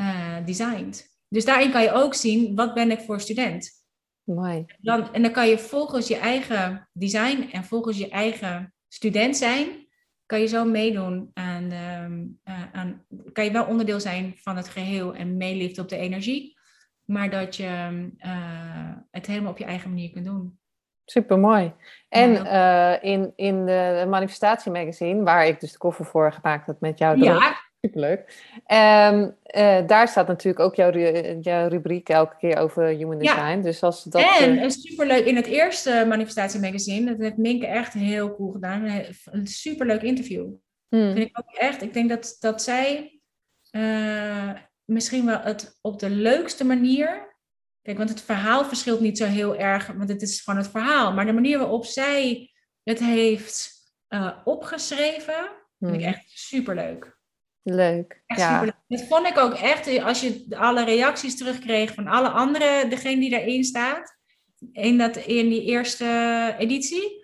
uh, designed. Dus daarin kan je ook zien, wat ben ik voor student? Mooi. Dan, en dan kan je volgens je eigen design en volgens je eigen student zijn, kan je zo meedoen aan, ehm, eh, aan kan je wel onderdeel zijn van het geheel en meeliften op de energie, maar dat je eh, het helemaal op je eigen manier kunt doen. Super mooi. En eh, in, in de manifestatie magazine, waar ik dus de koffer voor gemaakt heb met jou. Ja. Superleuk. Um, uh, daar staat natuurlijk ook jouw, jouw rubriek elke keer over human design. Dus als dat, en uh... superleuk in het eerste manifestatie magazine. Dat heeft Minke echt heel cool gedaan. Een superleuk interview. Hmm. Vind ik ook echt. Ik denk dat, dat zij misschien wel het op de leukste manier Kijk, want het verhaal verschilt niet zo heel erg, want het is gewoon het verhaal. Maar de manier waarop zij het heeft opgeschreven, vind ik hmm. echt superleuk. Leuk. Echt ja. superleuk. Dat vond ik ook echt, als je alle reacties terugkreeg van alle anderen, degene die daarin staat, in, dat, in die eerste editie.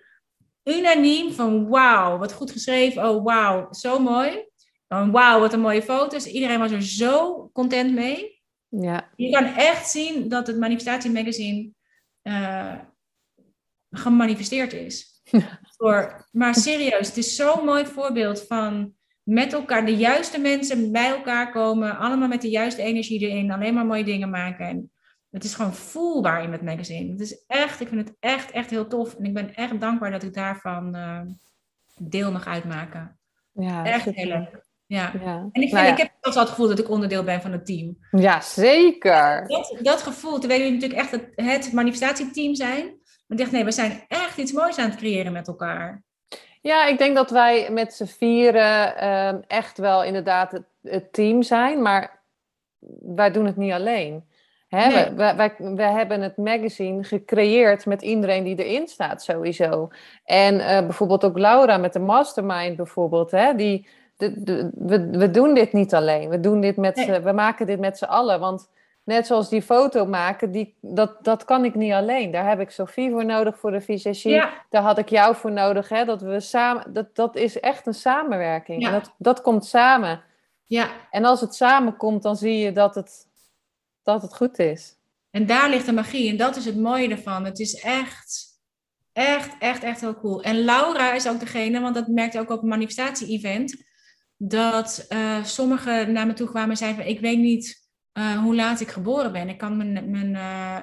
Unaniem van wauw, wat goed geschreven. Oh wauw, zo mooi. Wauw, wat een mooie foto's. Iedereen was er zo content mee. Ja. Je kan echt zien dat het Manifestatie Magazine uh, gemanifesteerd is. Voor, maar serieus, het is zo'n mooi voorbeeld van met elkaar, de juiste mensen bij elkaar komen, allemaal met de juiste energie erin, alleen maar mooie dingen maken. En het is gewoon voelbaar in het magazine. Het is echt, ik vind het echt, echt heel tof. En ik ben echt dankbaar dat ik daarvan uh, deel mag uitmaken. Ja, echt heel leuk. Ja. En ik, vind, nou ik heb zelfs al het gevoel dat ik onderdeel ben van het team. Ja, zeker. Dat, dat gevoel, terwijl jullie natuurlijk echt het, het manifestatieteam zijn. Maar ik dacht, nee, we zijn echt iets moois aan het creëren met elkaar. Ja, ik denk dat wij met z'n vieren ehm, echt wel inderdaad het, het, team zijn. Maar wij doen het niet alleen. Hè? Nee. Wij, wij, wij, hebben het magazine gecreëerd met iedereen die erin staat sowieso. En uh, bijvoorbeeld ook Laura met de mastermind bijvoorbeeld. Hè? Die we, we doen dit niet alleen. We, doen dit met, we maken dit met z'n allen. Want net zoals die foto maken, die, dat, dat kan ik niet alleen. Daar heb ik Sophie voor nodig voor de visagie. Daar had ik jou voor nodig. Hè? Dat, we samen, dat, dat is echt een samenwerking. En dat, dat komt samen. Ja. En als het samenkomt, dan zie je dat het, dat het goed is. En daar ligt de magie. En dat is het mooie ervan. Het is echt, echt, echt, echt heel cool. En Laura is ook degene, want dat merkte ook op het manifestatie-event dat uh, sommigen naar me toe kwamen en zeiden van ik weet niet uh, hoe laat ik geboren ben. Ik kan mijn, mijn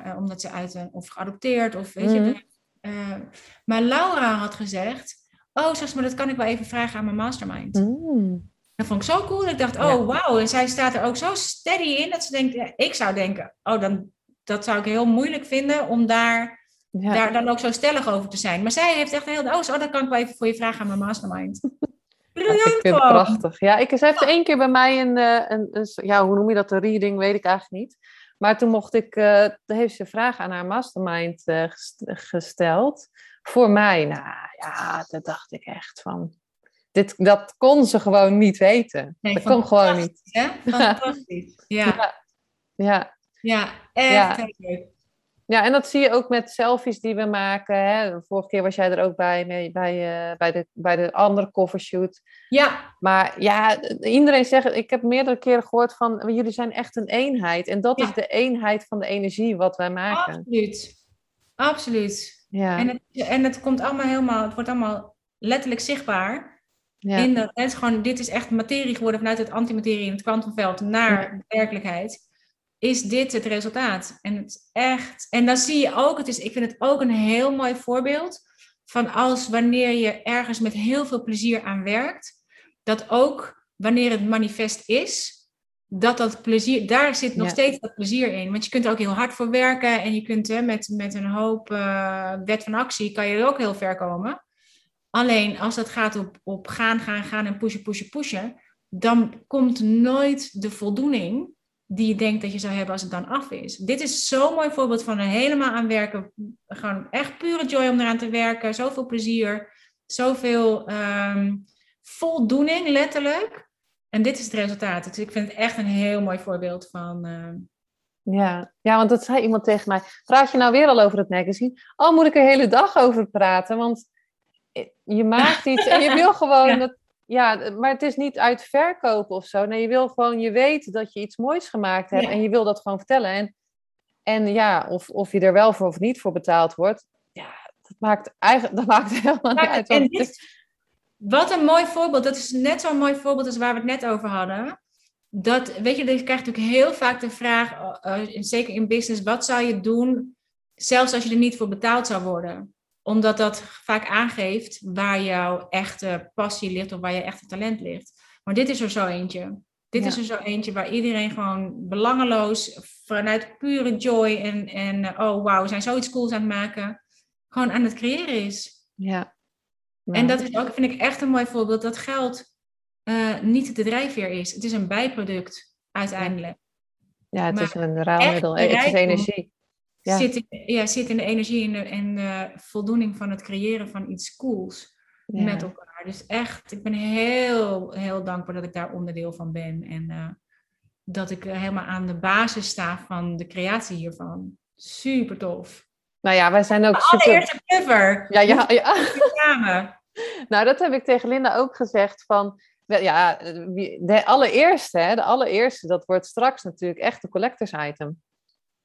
uh, omdat ze uit een, of geadopteerd of weet mm je. Mhm. maar Laura had gezegd, oh zeg maar dat kan ik wel even vragen aan mijn mastermind. Mm. Dat vond ik zo cool. Ik dacht, oh ja. wauw. En zij staat er ook zo steady in dat ze denkt, ja, ik zou denken, oh dan dat zou ik heel moeilijk vinden om daar, ja. daar dan ook zo stellig over te zijn. Maar zij heeft echt heel, oh, zo, dat kan ik wel even voor je vragen aan mijn mastermind. Briljant ja, ik vind het prachtig. Ja, ik, ze heeft één keer bij mij een, eh, een, een, ja, hoe noem je dat, een reading, weet ik eigenlijk niet. Maar toen mocht ik, uh, heeft ze een vraag aan haar mastermind uh, gesteld. Voor mij, nou ja, dat dacht ik echt van. Dit, dat kon ze gewoon niet weten. Nee, dat kon gewoon niet. Hè? Fantastisch. Ja. ja. Ja, ja echt ja. leuk. Ja, en dat zie je ook met selfies die we maken. Hè? Vorige keer was jij er ook bij, mee, bij, uh, bij, de, bij de andere covershoot. Ja. Maar ja, iedereen zegt, ik heb meerdere keren gehoord van, jullie zijn echt een eenheid. En dat is de eenheid van de energie wat wij maken. Absoluut. Absoluut. Ja. En, het, en het komt allemaal helemaal, het wordt allemaal letterlijk zichtbaar. Ja. In de, het is gewoon, dit is echt materie geworden vanuit het antimaterie in het kwantumveld naar de werkelijkheid is dit het resultaat. En het echt. En dan zie je ook, het is, ik vind het ook een heel mooi voorbeeld van als wanneer je ergens met heel veel plezier aan werkt, dat ook wanneer het manifest is, dat dat plezier, daar zit nog steeds dat plezier in. Want je kunt er ook heel hard voor werken en je kunt hè, met, met een hoop uh, wet van actie, kan je er ook heel ver komen. Alleen als het gaat op, op gaan, gaan, gaan en pushen, pushen, pushen, dan komt nooit de voldoening die je denkt dat je zou hebben als het dan af is. Dit is zo'n mooi voorbeeld van er helemaal aan werken. Gewoon echt pure joy om eraan te werken. Zoveel plezier. Zoveel um, voldoening, letterlijk. En dit is het resultaat. Dus ik vind het echt een heel mooi voorbeeld van... Uh... Ja. ja, want dat zei iemand tegen mij. Praat je nou weer al over het magazine? Oh, moet ik er hele dag over praten? Want je maakt iets en je wil gewoon ja. dat, ja, maar het is niet uit verkopen of zo. Nee, je wil gewoon, je weet dat je iets moois gemaakt hebt en je wil dat gewoon vertellen. En, En ja, of, of je er wel voor of niet voor betaald wordt, ja, dat maakt, eigenlijk, dat maakt helemaal niet uit. En dit, wat een mooi voorbeeld. Dat is net zo'n mooi voorbeeld als waar we het net over hadden. Dat, weet je, je krijgt natuurlijk heel vaak de vraag, uh, zeker in business, wat zou je doen, zelfs als je er niet voor betaald zou worden? Omdat dat vaak aangeeft waar jouw echte passie ligt of waar je echte talent ligt. Maar dit is er zo eentje. Dit is er zo eentje waar iedereen gewoon belangeloos, vanuit pure joy en, en oh wauw, we zijn zoiets cools aan het maken, gewoon aan het creëren is. Ja. En dat is ook, vind ik echt een mooi voorbeeld, dat geld uh, niet de drijfveer is. Het is een bijproduct uiteindelijk. Ja, het is een ruilmiddel, het is energie. Ja. Zit, in, ja, zit in de energie en de, en de voldoening van het creëren van iets cools met elkaar. Dus echt, ik ben heel, heel dankbaar dat ik daar onderdeel van ben. En uh, dat ik helemaal aan de basis sta van de creatie hiervan. Super tof. Nou ja, wij zijn ook de super... allereerste cover. Ja, ja, ja. nou, dat heb ik tegen Linda ook gezegd van... Ja, de allereerste, hè, de allereerste, dat wordt straks natuurlijk echt de collectors item.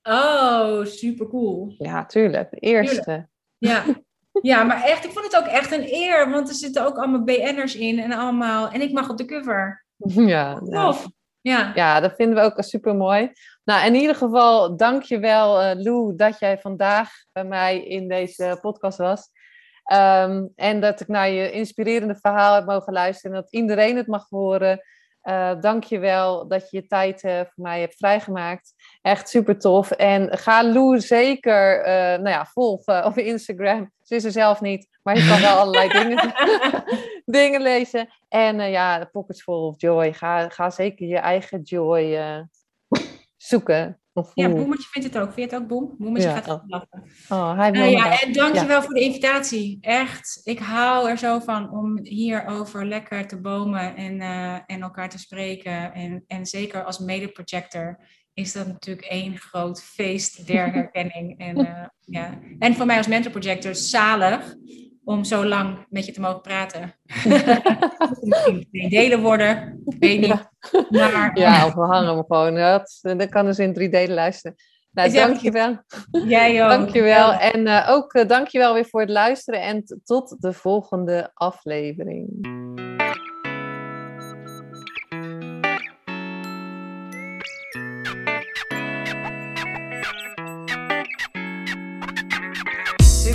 Oh, super cool. Ja, tuurlijk. De eerste. Ja. ja, maar echt, ik vond het ook echt een eer, want er zitten ook allemaal BN'ers in en allemaal. En ik mag op de cover. Ja, tof. Ja. ja, dat vinden we ook super mooi. Nou, in ieder geval, dank je wel, uh, Lou, dat jij vandaag bij mij in deze podcast was. Um, en dat ik naar je inspirerende verhaal heb mogen luisteren en dat iedereen het mag horen. Uh, dank je wel dat je je tijd uh, voor mij hebt vrijgemaakt. Echt super tof. En ga Lou zeker uh, nou ja, volgen op Instagram. Ze is er zelf niet, maar je kan wel allerlei dingen, dingen lezen. En ja, Pockets Full of Joy. Ga, ga zeker je eigen joy zoeken. Ja, Boemetje vindt het ook. Vind je het ook, Boem? Boemetje ja. gaat lachen. Oh, hij uh, ja, en dankjewel ja. voor de invitatie. Echt, ik hou er zo van om hierover lekker te bomen en, uh, en elkaar te spreken. En, en zeker als mede-projector is dat natuurlijk één groot feest der herkenning. en, uh, ja. en voor mij als mentor-projector zalig om zo lang met je te mogen praten. Misschien twee delen worden, ik weet niet. Ja, maar, ja of we hangen hem gewoon. Dat, dan kan dus in drie delen luisteren. Nou, ja, dankjewel. Jij ook. Dankjewel. En uh, ook uh, dankjewel weer voor het luisteren en tot de volgende aflevering.